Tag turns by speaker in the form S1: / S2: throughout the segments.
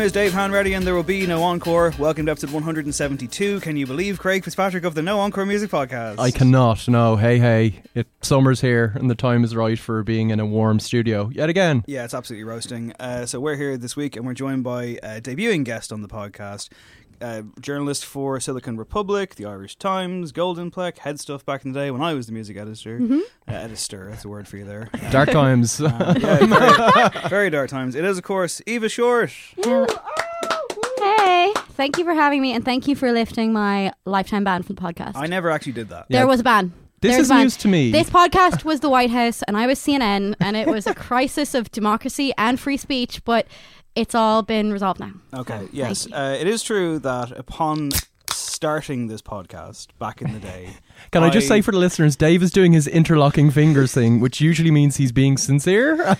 S1: Name is Dave Hanratty, and there will be no encore. Welcome to episode 172. Can you believe Craig Fitzpatrick of the No Encore Music Podcast?
S2: I cannot. No. Hey, hey. It summer's here, and the time is right for being in a warm studio yet again.
S1: Yeah, it's absolutely roasting. Uh, so we're here this week, and we're joined by a debuting guest on the podcast. Uh, journalist for Silicon Republic, the Irish Times, GoldenPlec, Head Stuff back in the day when I was the music editor.
S3: Mhm.
S1: Uh, editor, that's a word for you there.
S2: Dark times.
S1: Uh, yeah, very, very dark times. It is, of course, Eva Short.
S4: Hey, thank you for having me, and thank you for lifting my lifetime ban from the podcast.
S1: I never actually did that.
S4: There was a ban.
S2: This
S4: There was
S2: is news to me.
S4: This podcast was the White House, and I was CNN, and it was a crisis of democracy and free speech, but it's all been resolved now.
S1: Okay, yes. Uh, it is true that upon starting this podcast back in the day.
S2: Can I, just say for the listeners, Dave is doing his interlocking fingers thing, which usually means he's being sincere.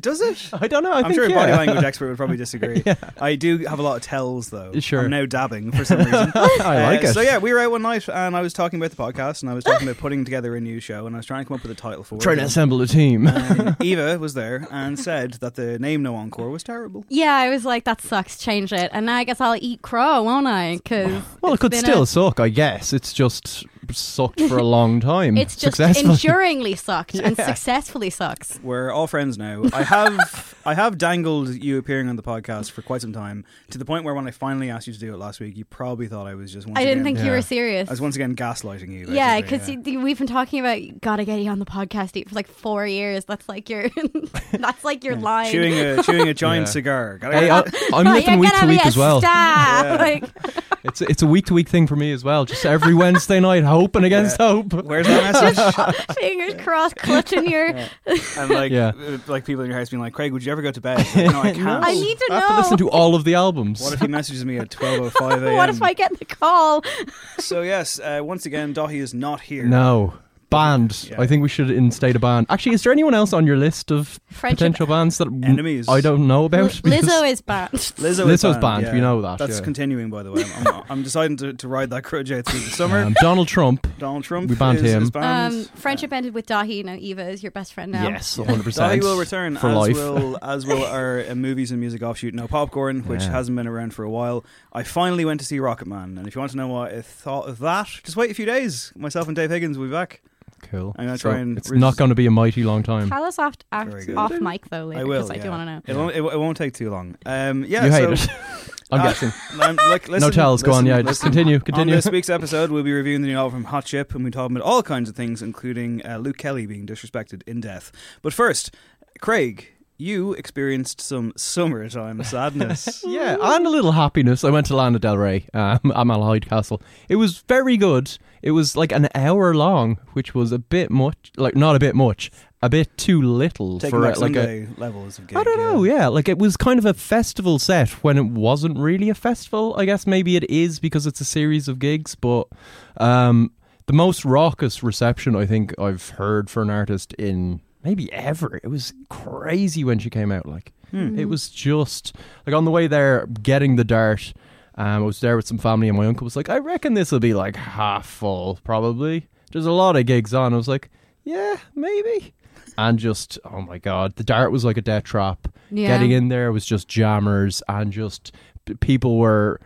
S1: Does it?
S2: I don't know. I
S1: am
S2: think,
S1: sure a body language expert would probably disagree. I do have a lot of tells, though.
S2: Sure.
S1: I'm now dabbing for some reason.
S2: I like
S1: Uh,
S2: it.
S1: So, yeah, we were out one night and I was talking about the podcast and I was talking about putting together a new show and I was trying to come up with a title for
S2: Trying
S1: it.
S2: Trying to assemble a team.
S1: And Eva was there and said that the name No Encore was terrible.
S4: Yeah, I was like, that sucks, change it. And now I guess I'll eat crow, won't I? Because
S2: well, it could still suck, I guess. It's just sucked for a long time.
S4: It's just
S2: successfully.
S4: enduringly sucked and successfully sucks.
S1: We're all friends now. I have I have dangled you appearing on the podcast for quite some time to the point where when I finally asked you to do it last week, you probably thought I was just. Once
S4: I didn't
S1: again-
S4: think you were serious.
S1: I was once again gaslighting you.
S4: Yeah,
S1: basically,
S4: because we've been talking about gotta get you on the podcast for like four years. That's like your that's like your line.
S1: chewing a chewing a giant
S2: Yeah.
S1: cigar. Gotta
S2: Hey, I, I'm lifting
S4: You're
S2: week
S4: gonna
S2: week as well.
S1: Yeah.
S4: Like,
S2: It's it's a week to week thing for me as well. Just every Wednesday night, hoping against hope.
S1: Where's that message?
S4: fingers crossed, clutching your.
S1: and like,
S2: Yeah.
S1: uh, like people in your house being like, Craig, would you ever go to bed? Like, no, I can't.
S4: I need to
S2: I have to listen to all of the albums.
S1: What if he messages me at twelve oh five a.m.?
S4: What if I get the call?
S1: So yes, uh, once again, Dahi is not here.
S2: no. Band.
S1: Yeah.
S2: I think we should instate a band. Actually, is there anyone else on your list of
S4: Friendship-
S2: potential bans that w-
S1: Enemies.
S2: I don't know about? Because-
S4: Lizzo is banned.
S1: Lizzo
S2: Lizzo's
S1: is
S2: banned,
S1: yeah.
S2: we know that,
S1: That's
S2: yeah.
S1: continuing, by the way. I'm, I'm, I'm deciding to, to ride that grudge out through the summer.
S2: Um, Donald Trump.
S1: Donald Trump
S2: we banned
S1: is,
S2: him.
S1: is banned.
S4: Um, friendship ended with Dahi. Now Eva is your best friend now.
S2: Yes, 100%.
S1: Dahi will return
S2: for
S1: as
S2: life.
S1: will as will our uh, movies and music offshoot No Popcorn, which
S2: Yeah.
S1: hasn't been around for a while. I finally went to see Rocketman, and if you want to know what I thought of that, just wait a few days. Myself and Dave Higgins will be back.
S2: Cool.
S1: I'm gonna
S2: So
S1: try and
S2: it's
S1: res-
S2: not going to be a mighty long time.
S4: Tell us off,
S1: Very
S4: off,
S1: good.
S4: off mic though later
S1: I will.
S4: because I
S1: yeah.
S4: do want to know.
S1: It won't, it, it won't take too long. Um, yeah,
S2: you
S1: so,
S2: hate it. I'm
S1: Uh,
S2: guessing.
S1: I'm, like, listen,
S2: no tells. Go on.
S1: listen,
S2: Yeah, just
S1: listen.
S2: continue.
S1: On
S2: Continue.
S1: this week's episode, we'll be reviewing the new album from Hot Chip, and we're talking about all kinds of things, including uh, Luke Kelly being disrespected in death. But first, Craig, you experienced some summertime sadness.
S2: Yeah, and a little happiness. I went to Lana Del Rey um, at Malahide Castle. It was very good. It was like an hour long, which was a bit much. Like not a bit much, a bit too little
S1: Taking
S2: for like a.
S1: Levels of gig.
S2: I don't know. Yeah, like it was kind of a festival set when it wasn't really a festival. I guess maybe it is because it's a series of gigs, but um, the most raucous reception I think I've heard for an artist in maybe ever. It was crazy when she came out. Like
S1: Hmm.
S2: it was just like on the way there, getting the dart. Um, I was there with some family, and my uncle was like, "I reckon this will be like half full, probably." There's a lot of gigs on. I was like, "Yeah, maybe." And just, oh my god, the dart was like a death trap.
S4: Yeah.
S2: Getting in there was just jammers, and just people were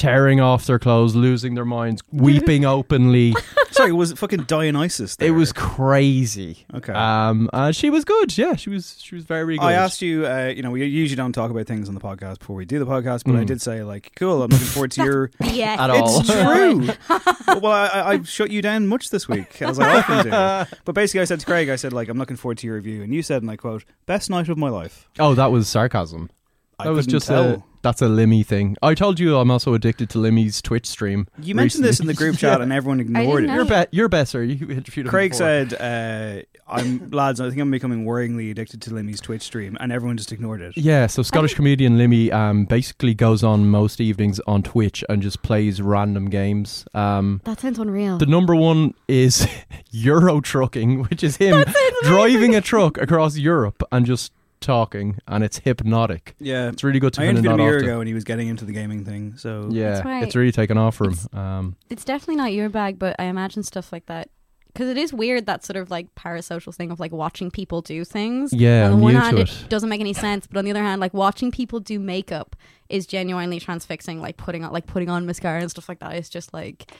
S2: tearing off their clothes, losing their minds, weeping openly.
S1: Sorry, it was it fucking Dionysus? There?
S2: It was crazy.
S1: Okay.
S2: Um, uh, she was good. Yeah, she was. She was very good.
S1: I asked you, uh, you know, we usually don't talk about things on the podcast before we do the podcast, but I
S2: Mm.
S1: did say, like, cool, I'm looking forward to your.
S4: Yeah,
S2: At all.
S1: It's true. well, I, I- I shut you down much this week, as I often do. But basically, I said to Craig, I said, like, I'm looking forward to your review. And you said, and I quote, best night of my life.
S2: Oh, that was sarcasm.
S1: I
S2: that was just
S1: tell.
S2: a that's a Limmy thing. I told you I'm also addicted to Limmy's Twitch stream.
S1: You mentioned this in the group chat, and everyone ignored it.
S2: You're be- you're better. You interviewed him
S1: Craig
S2: before.
S1: said, uh, "I'm lads. I think I'm becoming worryingly addicted to Limmy's Twitch stream," and everyone just ignored it.
S2: Yeah, so Scottish comedian Limmy um, basically goes on most evenings on Twitch and just plays random games. Um,
S4: That sounds unreal.
S2: the number one is Euro trucking, which is him driving a truck across Europe and just talking, and it's hypnotic.
S1: Yeah,
S2: It's really good to
S1: I
S2: find
S1: interviewed him
S2: that
S1: a year
S2: often.
S1: ago, and he was getting into the gaming thing. So
S2: Yeah,
S4: That's right.
S2: it's really taken off for him.
S4: It's-
S2: Um,
S4: it's definitely not your bag, but I imagine stuff like that because it is weird that sort of like parasocial thing of like watching people do things.
S2: Yeah,
S4: on the
S2: I'm
S4: one hand, it.
S2: it.
S4: doesn't make any sense, but on the other hand, like watching people do makeup is genuinely transfixing. Like putting on like putting on mascara and stuff like that is just like.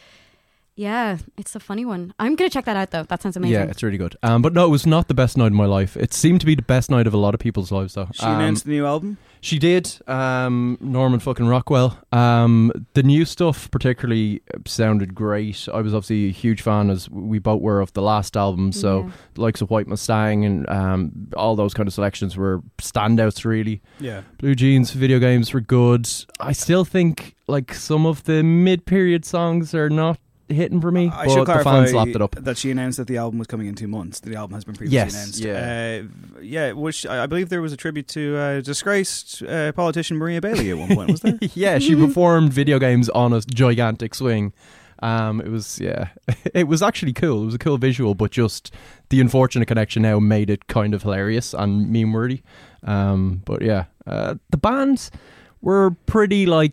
S4: Yeah, it's a funny one. I'm gonna check that out though. That sounds amazing.
S2: yeah, it's really good. Um, but no, it was not the best night of my life. It seemed to be the best night of a lot of people's lives, though.
S1: she
S2: Um,
S1: announced the new album.
S2: She did. Um, Norman fucking Rockwell. Um, the new stuff particularly sounded great. I was obviously a huge fan, as we both were, of the last album. So
S4: Yeah.
S2: the likes of White Mustang and um, all those kind of selections were standouts, really.
S1: Yeah,
S2: Blue Jeans video games were good. I still think like some of the mid-period songs are not hitting for me,
S1: I
S2: but
S1: should
S2: the
S1: clarify
S2: fans lapped it up.
S1: that she announced that the album was coming in two months. The album has been previously
S2: Yes,
S1: announced.
S2: yeah.
S1: uh, yeah. Which I I believe there was a tribute to uh, disgraced uh, politician Maria Bailey at one point. Was there?
S2: yeah, she performed video games on a gigantic swing. Um, it was yeah, it was actually cool. It was a cool visual, but just the unfortunate connection now made it kind of hilarious and meme worthy. Um, but yeah, uh, the bands were pretty like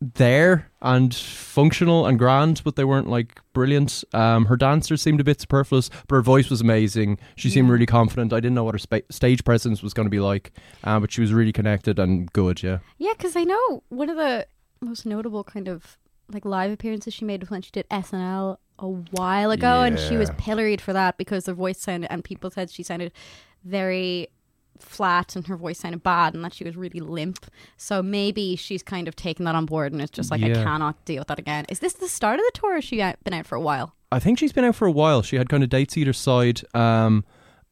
S2: there and functional and grand, but they weren't like brilliant. Um, her dancers seemed a bit superfluous, but her voice was amazing. She seemed
S4: Yeah.
S2: really confident. I didn't know what her spa- stage presence was going to be like, uh, but she was really connected and good. Yeah.
S4: Yeah, because I know one of the most notable kind of like live appearances she made was when she did SNL a while ago, and she was pilloried for that because her voice sounded, and people said she sounded very flat and her voice sounded bad and that she was really limp. So maybe she's kind of taken that on board and it's just like, I cannot deal with that again. Is this the start of the tour or has she out- been out for a while?
S2: I think she's been out for a while. She had kind of dates either side. Um,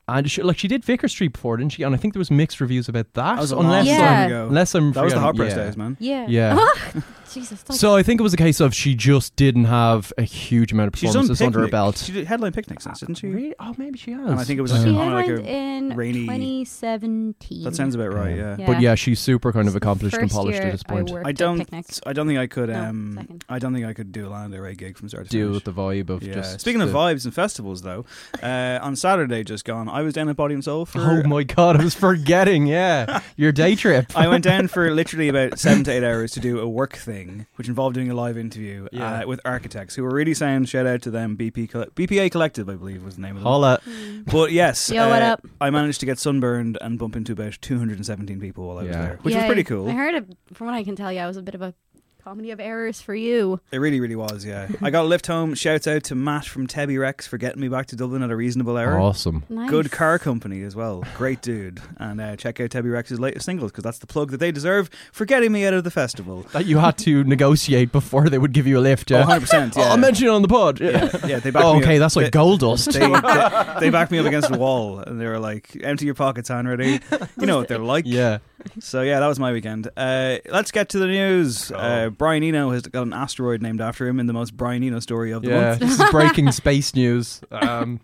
S2: And she, like she did Vicar Street before, didn't she? And I think there was mixed reviews about that.
S1: That was a
S2: unless
S1: long
S4: Yeah.
S1: time
S2: I'm,
S1: ago.
S2: unless I'm
S1: that was the
S2: forgetting-
S1: hot press
S2: yeah.
S1: days, man.
S4: Yeah.
S2: Yeah.
S4: Jesus. Like,
S2: So I think it was a case of she just didn't have a huge amount of
S1: She's done
S2: performances under her
S1: picnic.
S2: belt.
S1: She did headline picnic since, didn't she?
S2: Really? Oh, maybe she has.
S1: And I think it was
S4: she
S1: on like
S4: headlined
S1: a
S4: in
S1: rainy-
S4: 2017.
S1: That sounds about right. Yeah.
S4: Yeah.
S2: But yeah, she's super kind of accomplished and
S4: First
S2: polished
S4: year
S2: at this
S4: I
S2: point.
S4: worked
S1: I
S4: at
S1: don't.
S4: Picnic.
S1: I don't think I could.
S4: No,
S1: Um,
S4: second.
S1: I don't think I could do a Land Ray gig from start to
S2: Deal
S1: finish.
S2: with the vibe of
S1: yeah.
S2: just.
S1: Speaking of
S2: the-
S1: vibes and festivals, though, uh, on Saturday just gone, I was down at Body and Soul for.
S2: Oh my god, I was forgetting. Yeah, your day trip.
S1: I went down for literally about seven to eight hours to do a work thing, which involved doing a live interview
S2: Yeah.
S1: uh, with architects who were really sound. Shout out to them. BP Coll- BPA Collective, I believe, was the name of them.
S2: Holla.
S1: But yes,
S4: Yo, what
S1: uh,
S4: up?
S1: I managed to get sunburned and bump into about 217 people while I was there, which
S4: Yeah,
S1: was pretty cool.
S4: I heard it. From what I can tell, you, I was a bit of a comedy of errors for you.
S1: It really, really was, yeah. I got a lift home. Shouts out to Matt from Tebi Rex for getting me back to Dublin at a reasonable hour.
S2: Awesome.
S4: Nice.
S1: Good car company as well. Great dude. And uh, check out Tebi Rex's latest singles because that's the plug that they deserve for getting me out of the festival.
S2: That you had to negotiate before they would give you a lift. Yeah.
S1: Oh, 100%. Yeah.
S2: Oh, I'll mention it on the pod.
S1: yeah, yeah, they backed
S2: Oh,
S1: me
S2: okay,
S1: up.
S2: that's like
S1: They-
S2: gold dust.
S1: They, they, they backed me up against the wall and they were like, empty your pockets, Hanratty. You know what they're like.
S2: yeah.
S1: So, yeah, that was my weekend. Uh, let's get to the news. Uh, Brian Eno has got an asteroid named after him in the most Brian Eno story of the
S2: Yeah,
S1: month.
S2: this is breaking space news. Um,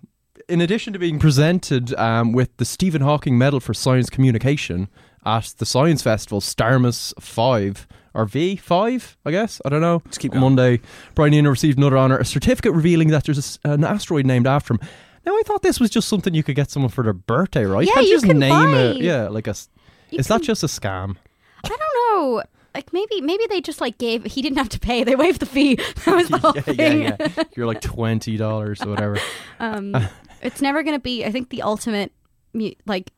S2: in addition to being presented um, with the Stephen Hawking Medal for Science Communication at the Science Festival, Starmus 5, or V5, I guess, I don't know.
S1: Just keep going.
S2: Monday, Brian Eno received another honour, a certificate revealing that there's a s an asteroid named after him. Now, I thought this was just something you could get someone for their birthday, right?
S4: Yeah,
S2: Can't
S4: you
S2: just
S4: can
S2: name
S4: buy-
S2: it. Yeah, like a.
S4: You
S2: Is that
S4: can-
S2: just a scam?
S4: I don't know. Like maybe maybe they just like gave he didn't have to pay. They waived the fee. That was the whole
S2: yeah,
S4: thing.
S2: yeah, yeah. You're like twenty dollars or whatever.
S4: um, it's never going to be. I think the ultimate, mu- like,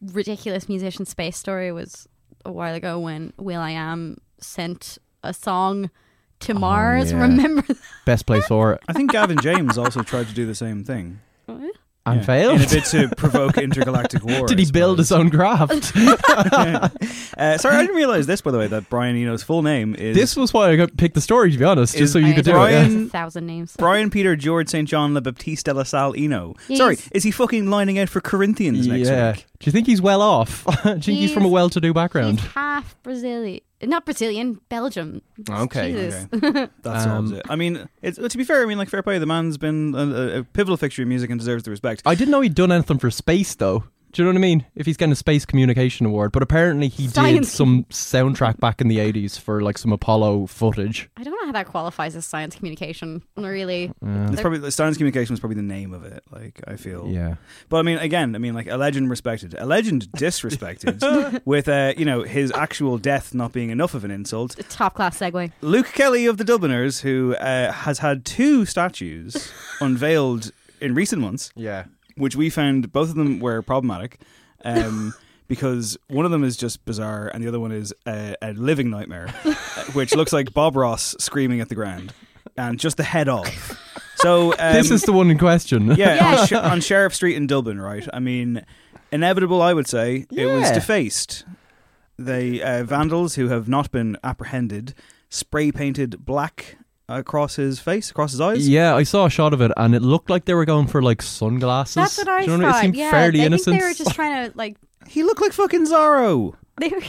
S4: ridiculous musician space story was a while ago when will.i.am sent a song to Mars.
S2: Oh, yeah.
S4: Remember
S2: Best place for it
S1: I think Gavin James also tried to do the same thing.
S4: that?
S2: And
S1: Yeah.
S2: failed.
S1: In a bit to provoke intergalactic war.
S2: Did he build his own craft?
S1: uh, sorry, I didn't realize this, by the way, that Brian Eno's full name is
S2: this was why I got picked the story, to be honest, just so you
S4: I
S2: could do
S4: know
S2: it. yeah.
S1: Brian-
S4: a thousand names.
S1: Brian Peter George St. John Le Baptiste de la Salle Eno.
S4: He's-
S1: Sorry, is he fucking lining out for Corinthians next
S2: yeah.
S1: week?
S2: Do you think he's well off? Do you think he's, from a well-to-do background?
S4: He's half Brazilian, not Brazilian, Belgium.
S2: Okay.
S4: Jesus.
S1: That solves
S2: Um,
S1: it. I mean, it's, to be fair, I mean, like, fair play, the man's been a, a- a pivotal fixture in music and deserves the respect.
S2: I didn't know he'd done anything for space, though. Do you know what I mean? If he's getting a space communication award, but apparently he did
S4: Science-
S2: some soundtrack back in the eighties for like some Apollo footage.
S4: I don't know how that qualifies as science communication. Really,
S1: It's probably the science communication was probably the name of it. Like I feel,
S2: Yeah,
S1: But I mean, again, I mean, like a legend respected, a legend disrespected, with uh, you know his actual death not being enough of an insult.
S4: top class segue.
S1: Luke Kelly of the Dubliners, who uh, has had two statues unveiled in recent months,
S2: yeah.
S1: Which we found both of them were problematic. Um, Because one of them is just bizarre, and the other one is a, a living nightmare, which looks like Bob Ross screaming at the ground, and just the head off. So um,
S2: this is the one in question.
S1: yeah, On, Sh- on Sheriff Street in Dublin, right? I mean, inevitable, I would say. It was defaced. The uh, vandals who have not been apprehended spray painted black across his face, across his eyes.
S2: Yeah, I saw a shot of it, and it looked like they were going for like sunglasses.
S4: That's what I
S2: Do you know
S4: thought.
S2: It seemed
S4: yeah,
S2: fairly
S4: I
S2: innocent.
S4: think they were just trying to like.
S1: He looked like fucking Zorro.
S4: They were,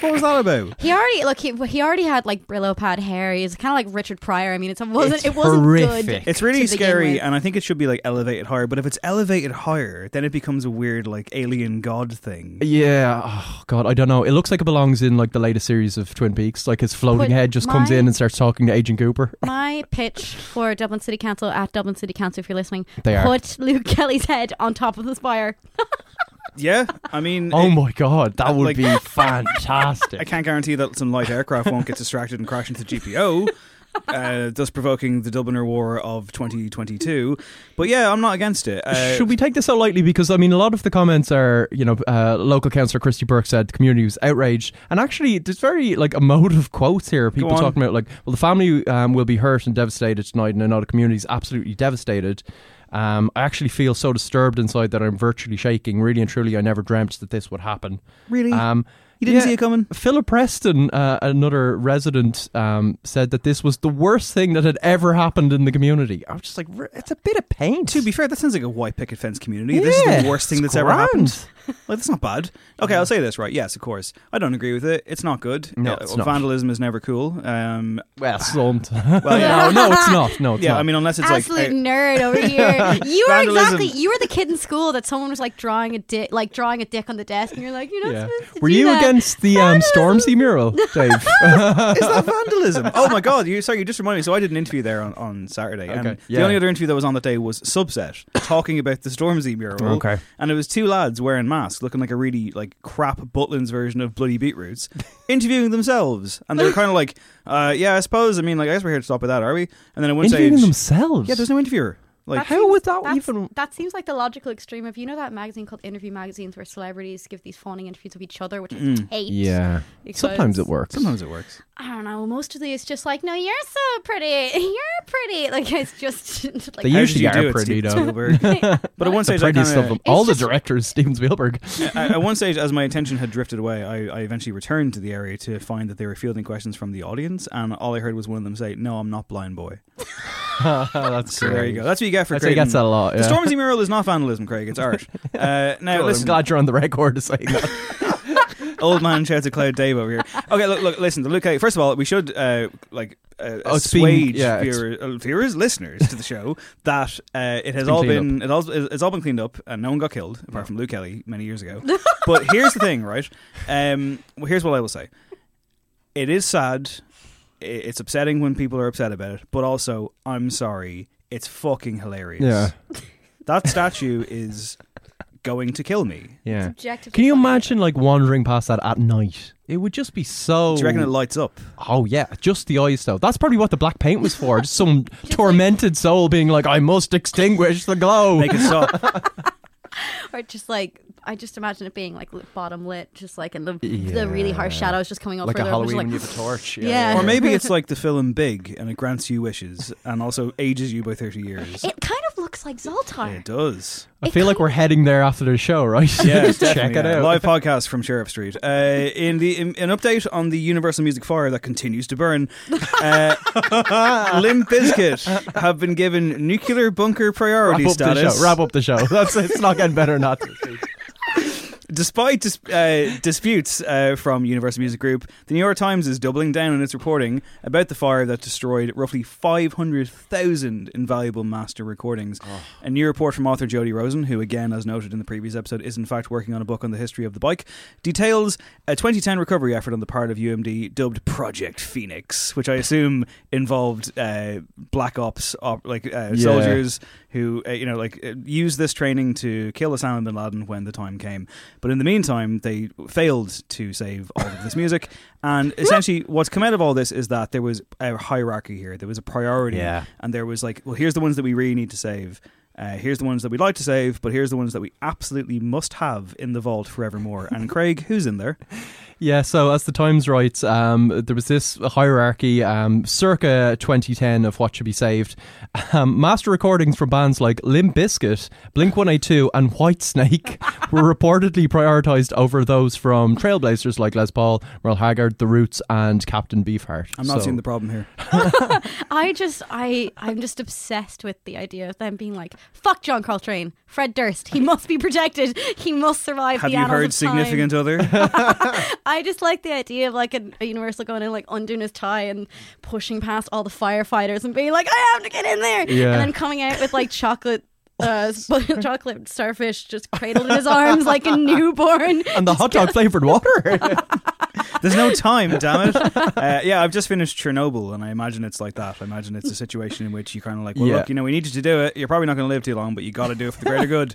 S1: What was that about?
S4: he already look. He, he already had like Brillo pad hair. He's kind of like Richard Pryor. I mean, it's, it wasn't.
S2: It's
S4: it wasn't
S2: horrific.
S4: good.
S1: It's really scary, and I think it should be like elevated higher. But if it's elevated higher, then it becomes a weird like alien god thing.
S2: Yeah, oh god, I don't know. It looks like it belongs in like the latest series of Twin Peaks. Like his floating
S4: Put
S2: head just comes in and starts talking to Agent Cooper.
S4: My pitch for Dublin City Council at Dublin City Council, if you're listening,
S2: They are.
S4: put Luke Kelly's head on top of the spire.
S1: Yeah, I mean,
S2: Oh
S1: it-
S2: my god, that would
S1: like-
S2: be fantastic.
S1: I can't guarantee that some light aircraft won't get distracted and crash into the GPO, uh, thus provoking the Dubliner War of 2022. But yeah, I'm not against it. Uh,
S2: Should we take this so lightly? Because I mean, a lot of the comments are, you know, uh, local councillor Christy Burke said the community was outraged, and actually, there's very like emotive quotes here. People talking about like, well, the family um, will be hurt and devastated tonight, and another community is absolutely devastated. Um, I actually feel so disturbed inside that I'm virtually shaking. Really and truly, I never dreamt that this would happen.
S1: Really?
S2: Um,
S1: You didn't
S2: Yeah.
S1: see it coming.
S2: Philip Preston, uh, another resident, um, said that this was the worst thing that had ever happened in the community. I was just like, it's a bit of paint.
S1: To be fair, that sounds like a white picket fence community. this is the worst thing
S2: it's
S1: that's ever happened. Like that's not bad. Okay, I'll say this right. Yes, of course. I don't agree with it. It's not good.
S2: No,
S1: Uh,
S2: it's not.
S1: vandalism is never cool. Um,
S2: well, slumped.
S1: well, yeah.
S2: no, no, it's not. No, it's
S1: yeah,
S2: not.
S1: I mean, unless it's
S4: Absolute
S1: like uh,
S4: nerd over here. You were
S1: Vandalism.
S4: exactly. You were the kid in school that someone was like drawing a dick, like drawing a dick on the desk, and you're like, you're not
S2: Yeah.
S4: supposed to
S2: Were
S4: do
S2: you
S4: that.
S2: Against the um, Stormzy mural, Dave?
S1: is that vandalism? Oh my god! You sorry, you just reminded me. So I did an interview there on, on Saturday, and
S2: Okay,
S1: the only other interview that was on that day was Subset talking about the Stormzy mural.
S2: Okay.
S1: and it was two lads wearing masks, looking like a really like crap Butlin's version of Bloody Beetroots, interviewing themselves, and they were kind of like, uh, "Yeah, I suppose. I mean, like, I guess we're here to stop with that, are we?" And then at one
S2: Interviewing
S1: stage,
S2: themselves.
S1: yeah, there's no interviewer. Like,
S2: How would that
S4: That's-
S2: even?
S4: That seems like the logical extreme of you know that magazine called Interview Magazines where celebrities give these fawning interviews of each other, which I
S1: Mm.
S4: hate.
S2: Yeah. Sometimes it works.
S1: sometimes it works.
S4: I don't know. Most of these, it's just like, no, you're so pretty. You're pretty. Like it's just like
S2: They usually
S1: you
S2: are
S1: do
S2: pretty,
S1: Steven
S2: though.
S1: But at one
S2: The
S1: stage, I kinda,
S2: of them. All the directors, Steven Spielberg.
S1: at at one stage, as my attention had drifted away, I, I eventually returned to the area to find that they were fielding questions from the audience, and all I heard was one of them say, "No, I'm not Blindboy."
S2: That's
S1: So there you go. That's what you get for
S2: I'd say he gets that a lot.
S1: The
S2: Yeah.
S1: Stormzy mural is not vandalism, Craig. It's art. Uh, now,
S2: Good,
S1: listen,
S2: I'm glad you're on the record to saying that.
S1: Old man shouts at Cloud Dave over here. Okay, look, look, listen. Look, okay, first of all, we should uh, like uh,
S2: Oh, it's being-
S1: assuage
S2: yeah, it's-
S1: viewers, uh, viewers, listeners to the show that uh, it has
S2: been
S1: all been it all, it's all been cleaned up and no one got killed apart from Luke Kelly many years ago. but here's the thing, right? Um, well, here's what I will say. It is sad. It's upsetting when people are upset about it, but also I'm sorry. It's fucking hilarious.
S2: Yeah.
S1: That statue is going to kill me.
S2: Yeah.
S4: objectively
S2: Can you imagine like wandering past that at night? It would just be so.
S1: Do you reckon it lights up?
S2: Oh yeah, just the eyes though. That's probably what the black paint was for. Just some tormented soul being like, "I must extinguish the glow."
S1: Make it stop.
S4: Or just like I just imagine it being like bottom lit, just like in the
S2: Yeah.
S4: the really harsh shadows just coming up
S2: like a
S4: further. up, just
S2: Halloween
S4: like,
S2: when you have a torch.
S4: Yeah.
S1: Or maybe it's like the film Big and it grants you wishes and also ages you by 30 years.
S4: It kind of looks like Zoltar.
S1: It does.
S2: I feel like we're heading there after the show, right?
S1: Yeah,
S2: Just check it out.
S1: Live podcast from Sheriff Street. Uh, in the in, an update on the Universal Music fire that continues to burn, uh, Limp Bizkit have been given nuclear bunker priority
S2: Wrap up the
S1: status.
S2: show. Wrap up the show. That's it's not getting better Not. that.
S1: Despite dis- uh, disputes uh, from Universal Music Group, the New York Times is doubling down on its reporting about the fire that destroyed roughly 500,000 invaluable master recordings. A new report from author Jody Rosen, who, again, as noted in the previous episode, is in fact working on a book on the history of the bike, details a 2010 recovery effort on the part of UMD dubbed Project Phoenix, which I assume involved uh, black ops, op- like uh,
S2: Yeah.
S1: soldiers who uh, you know like uh, used this training to kill Osama bin Laden when the time came. But in the meantime, they failed to save all of this music. And essentially, what's come out of all this is that there was a hierarchy here. There was a priority,
S2: Yeah.
S1: and there was like, well, here's the ones that we really need to save. Uh, here's the ones that we'd like to save, but here's the ones that we absolutely must have in the vault forevermore. And Craig, who's in there?
S2: Yeah, so as the Times writes, um, there was this hierarchy um, circa 2010 of what should be saved. Um, master recordings from bands like Limp Bizkit, Blink 182, and Whitesnake were reportedly prioritised over those from trailblazers like Les Paul, Merle Haggard, The Roots, and Captain Beefheart.
S1: I'm not
S2: So-
S1: seeing the problem here.
S4: I just I I'm just obsessed with the idea of them being like, fuck John Coltrane, Fred Durst, he must be protected, he must survive.
S1: Have
S4: the
S1: you heard
S4: of time."
S1: significant other?
S4: I just like the idea of like a, a Universal going in like undoing his tie and pushing past all the firefighters and being like, I have to get in there,
S2: Yeah.
S4: and then coming out with like chocolate. Uh, chocolate starfish just cradled in his arms like a newborn.
S2: And the hot dog flavoured water.
S1: There's no time, damn it. Uh, yeah, I've just finished Chernobyl, and I imagine it's like that. I imagine it's a situation in which you kind of like, well,
S2: Yeah.
S1: look, you know, we need you to do it. You're probably not going to live too long, but you got to do it for the greater good.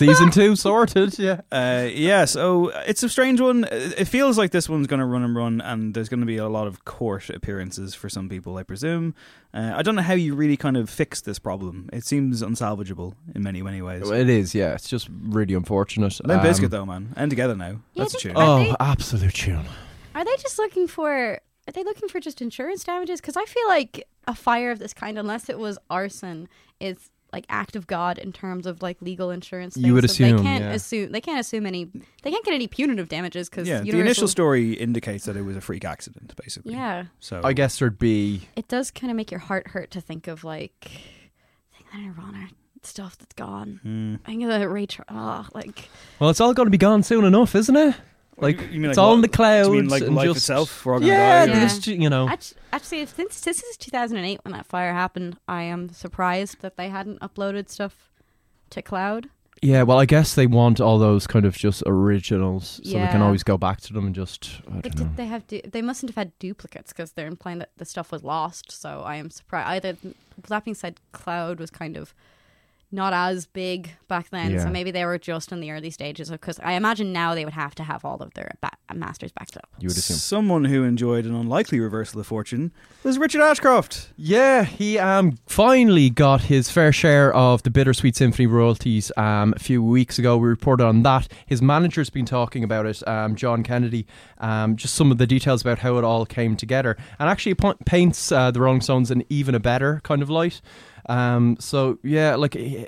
S2: Season two sorted, yeah.
S1: Uh, yeah, so it's a strange one. It feels like this one's going to run and run, and there's going to be a lot of court appearances for some people, I presume. Uh, I don't know how you really kind of fix this problem. It seems unsalvageable in many, many ways.
S2: It is, yeah. It's just really unfortunate.
S1: Limp
S2: Um,
S1: Bizkit, though, man. End together now.
S4: Yeah,
S1: That's a tune.
S2: Oh,
S4: they-
S2: absolute tune.
S4: Are they just looking for? Are they looking for just insurance damages? Because I feel like a fire of this kind, unless it was arson, is like act of God in terms of like legal insurance.
S2: You would
S4: so
S2: assume,
S4: they can't
S2: yeah.
S4: assume they can't assume any they can't get any punitive damages because
S1: Yeah, the initial story indicates that it was a freak accident, basically.
S4: Yeah,
S1: So
S2: I guess there'd be
S4: it does kind of make your heart hurt to think of like think that the Nirvana stuff that's gone.
S1: Hmm.
S4: Think of the Ray. Tra- oh, like
S2: well, it's all going to be gone soon enough, isn't it? Like
S1: you mean
S2: it's
S1: like
S2: all
S1: what-
S2: in the
S1: do
S2: clouds.
S1: you mean like
S2: and
S1: life
S2: just,
S1: itself? We're all gonna
S2: yeah,
S1: die,
S4: or-
S2: this- you know.
S4: Act- actually, since this is 2008 when that fire happened, I am surprised that they hadn't uploaded stuff to cloud.
S2: Yeah, well, I guess they want all those kind of just originals, so they can
S4: Yeah.
S2: always go back to them and just. I
S4: But
S2: don't know.
S4: did they have? Du- they mustn't have had duplicates because they're implying that the stuff was lost. So I am surprised. Either that being said, cloud was kind of not as big back then,
S2: Yeah.
S4: so maybe they were just in the early stages. Because I imagine now they would have to have all of their ba- masters backed up.
S2: You would assume.
S1: Someone who enjoyed an unlikely reversal of fortune was Richard Ashcroft.
S2: Yeah, he um finally got his fair share of the Bittersweet Symphony royalties. Um, a few weeks ago, we reported on that. His manager's been talking about it, um, John Kennedy. Um, just some of the details about how it all came together, and actually it paints uh, the Rolling Stones in even a better kind of light. Um, so yeah, like. eh,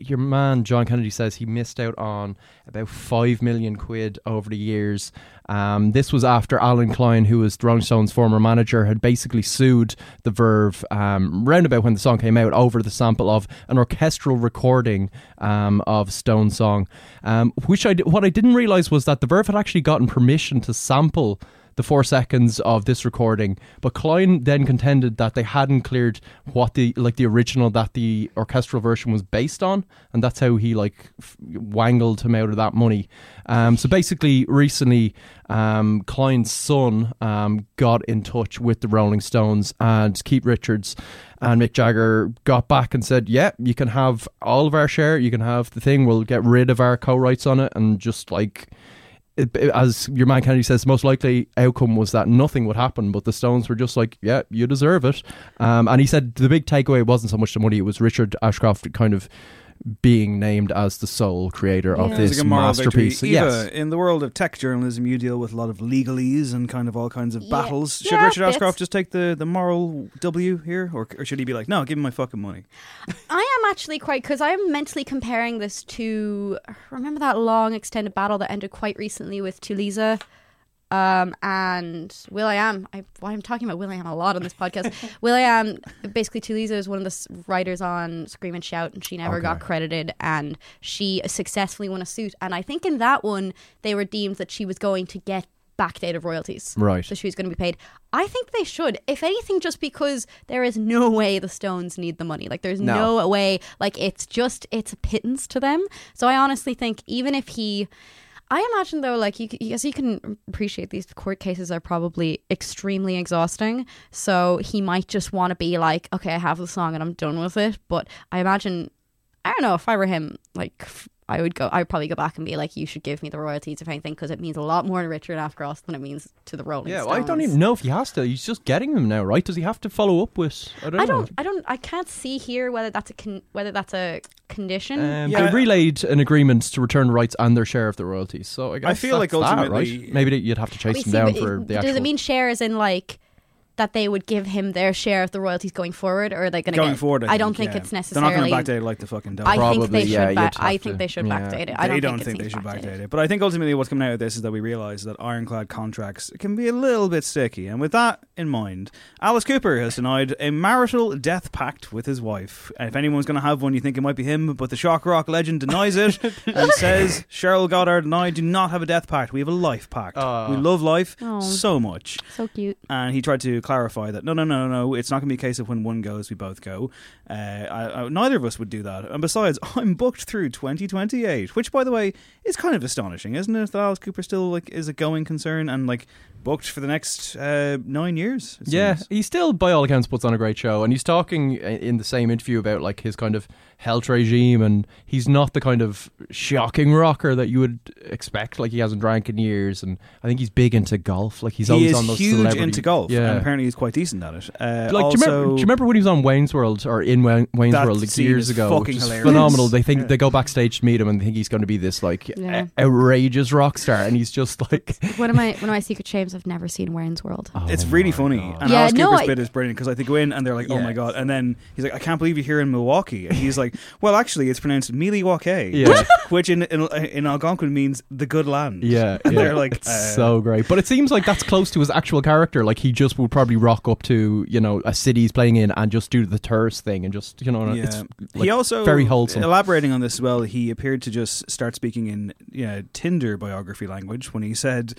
S2: Your man John Kennedy says he missed out on about five million quid over the years. Um, this was after Allen Klein, who was Rolling Stones' former manager, had basically sued the Verve um, round about when the song came out over the sample of an orchestral recording um, of Stone's song. Um, which I what I didn't realize was that the Verve had actually gotten permission to sample the four seconds of this recording, but Klein then contended that they hadn't cleared what the like the original that the orchestral version was based on, and that's how he like f- wangled him out of that money. Um, so basically, recently, um, Klein's son um, got in touch with the Rolling Stones and Keith Richards. And Mick Jagger got back and said, "Yeah, you can have all of our share. You can have the thing. We'll get rid of our co-writes on it, and just like it, it- as your man Kennedy says, the most likely outcome was that nothing would happen, but the Stones were just like, yeah, you deserve it. Um, and he said the big takeaway wasn't so much the money, it was Richard Ashcroft kind of being named as the sole creator of this
S1: like a moral
S2: masterpiece.
S1: victory. Eva,
S2: yes.
S1: in the world of tech journalism, you deal with a lot of legalese and kind of all kinds of
S4: Yeah.
S1: battles. Should
S4: Yeah,
S1: Richard
S4: bits.
S1: Ashcroft just take the, the moral W here, or, or should he be like, no, give me my fucking money?
S4: I am actually quite because I'm mentally comparing this to remember that long extended battle that ended quite recently with Tulisa. Um, and will.i.am, I, why I'm talking about will.i.am a lot on this podcast. will.i.am, basically, Tulisa is one of the s- writers on Scream and Shout, and she never got credited, and she successfully won a suit. And I think in that one, they were deemed that she was going to get backdated royalties.
S2: Right.
S4: So she was going to be paid. I think they should, if anything, just because there is no way the Stones need the money. Like, there's
S2: No.
S4: no, way. Like, it's just, it's a pittance to them. So I honestly think even if he. I imagine though, like you, as you can appreciate, these court cases are probably extremely exhausting. So he might just want to be like, okay, I have the song and I'm done with it. But I imagine, I don't know, if I were him, like I would go, I would probably go back and be like, you should give me the royalties if anything, because it means a lot more to Richard Ashcroft than it means to the Rolling
S2: Yeah,
S4: Stones.
S2: well, I don't even know if he has to. He's just getting them now, right? Does he have to follow up with? I don't
S4: I don't, I don't, I can't see here whether that's a con- whether that's a condition.
S2: Um,
S1: Yeah.
S2: They relayed an agreement to return rights and their share of the royalties. So I guess
S1: feel like
S2: that's that,
S1: ultimately-
S2: right? maybe you'd have to chase them
S4: see,
S2: down for
S4: it-
S2: the
S4: does
S2: actual.
S4: it mean share shares in like that they would give him their share of the royalties going forward, or are they going to
S1: Going
S4: get,
S1: forward, I,
S4: I don't think
S1: yeah.
S4: it's
S1: They're
S4: necessarily.
S1: not going to backdate it like the fucking dog.
S4: I think
S2: Probably,
S4: they should.
S2: yeah,
S4: ba-
S2: you'd
S4: I
S2: have
S4: think
S2: to-
S4: they should
S2: yeah.
S4: backdate it. I don't,
S1: don't think,
S4: it
S1: they should backdate it. But I think ultimately what's coming out of this is that we realise that ironclad contracts can be a little bit sticky. And with that in mind, Alice Cooper has denied a marital death pact with his wife. And if anyone's going to have one, you think it might be him, but the shock rock legend denies it and says Sheryl Goddard and I do not have a death pact. We have a life pact.
S2: Aw.
S1: we love life so much.
S4: So cute.
S1: And he tried to clarify that no, no, no, no, it's not going to be a case of when one goes, we both go. Uh, I, I, neither of us would do that. And besides, I'm booked through 2028, which, by the way, is kind of astonishing, isn't it? That Alice Cooper still like is a going concern and like booked for the next uh, nine years.
S2: Yeah,
S1: seems.
S2: he still, by all accounts, puts on a great show, and he's talking in the same interview about like his kind of health regime, and he's not the kind of shocking rocker that you would expect. Like he hasn't drank in years, and I think he's big into golf. Like he's
S1: he
S2: always on those
S1: huge into golf,
S2: Yeah,
S1: and apparently he's quite decent at it. Uh,
S2: like,
S1: also,
S2: do, you remember, do you remember when he was on Wayne's World or in Wayne, Wayne's World like years ago?
S1: fucking
S2: which is
S1: hilarious.
S2: phenomenal. They think
S1: Yeah.
S2: they go backstage to meet him and think he's going to be this like
S4: Yeah.
S2: o- outrageous rock star, and he's just like
S4: One of my one of my secret shames I've never seen Wayne's World.
S1: It's really funny. And
S4: Yeah,
S1: Alice
S4: no,
S1: Cooper's
S4: I-
S1: bit is brilliant because like they go in and they're like, "Oh my god!" And then he's like, "I can't believe you're here in Milwaukee." And he's like, "Well, actually, it's pronounced Milwaukee,
S2: Yeah.
S1: which, which in, in in Algonquin means the good land."
S2: Yeah,
S1: and
S2: yeah.
S1: they're like,
S2: it's
S1: uh,
S2: so great. But it seems like that's close to his actual character. Like he just would probably rock up to you know a city he's playing in and just do the tourist thing and just you know
S1: Yeah.
S2: it's like,
S1: he also
S2: very wholesome.
S1: Elaborating on this as well, he appeared to just start speaking in yeah, Tinder biography language when he said,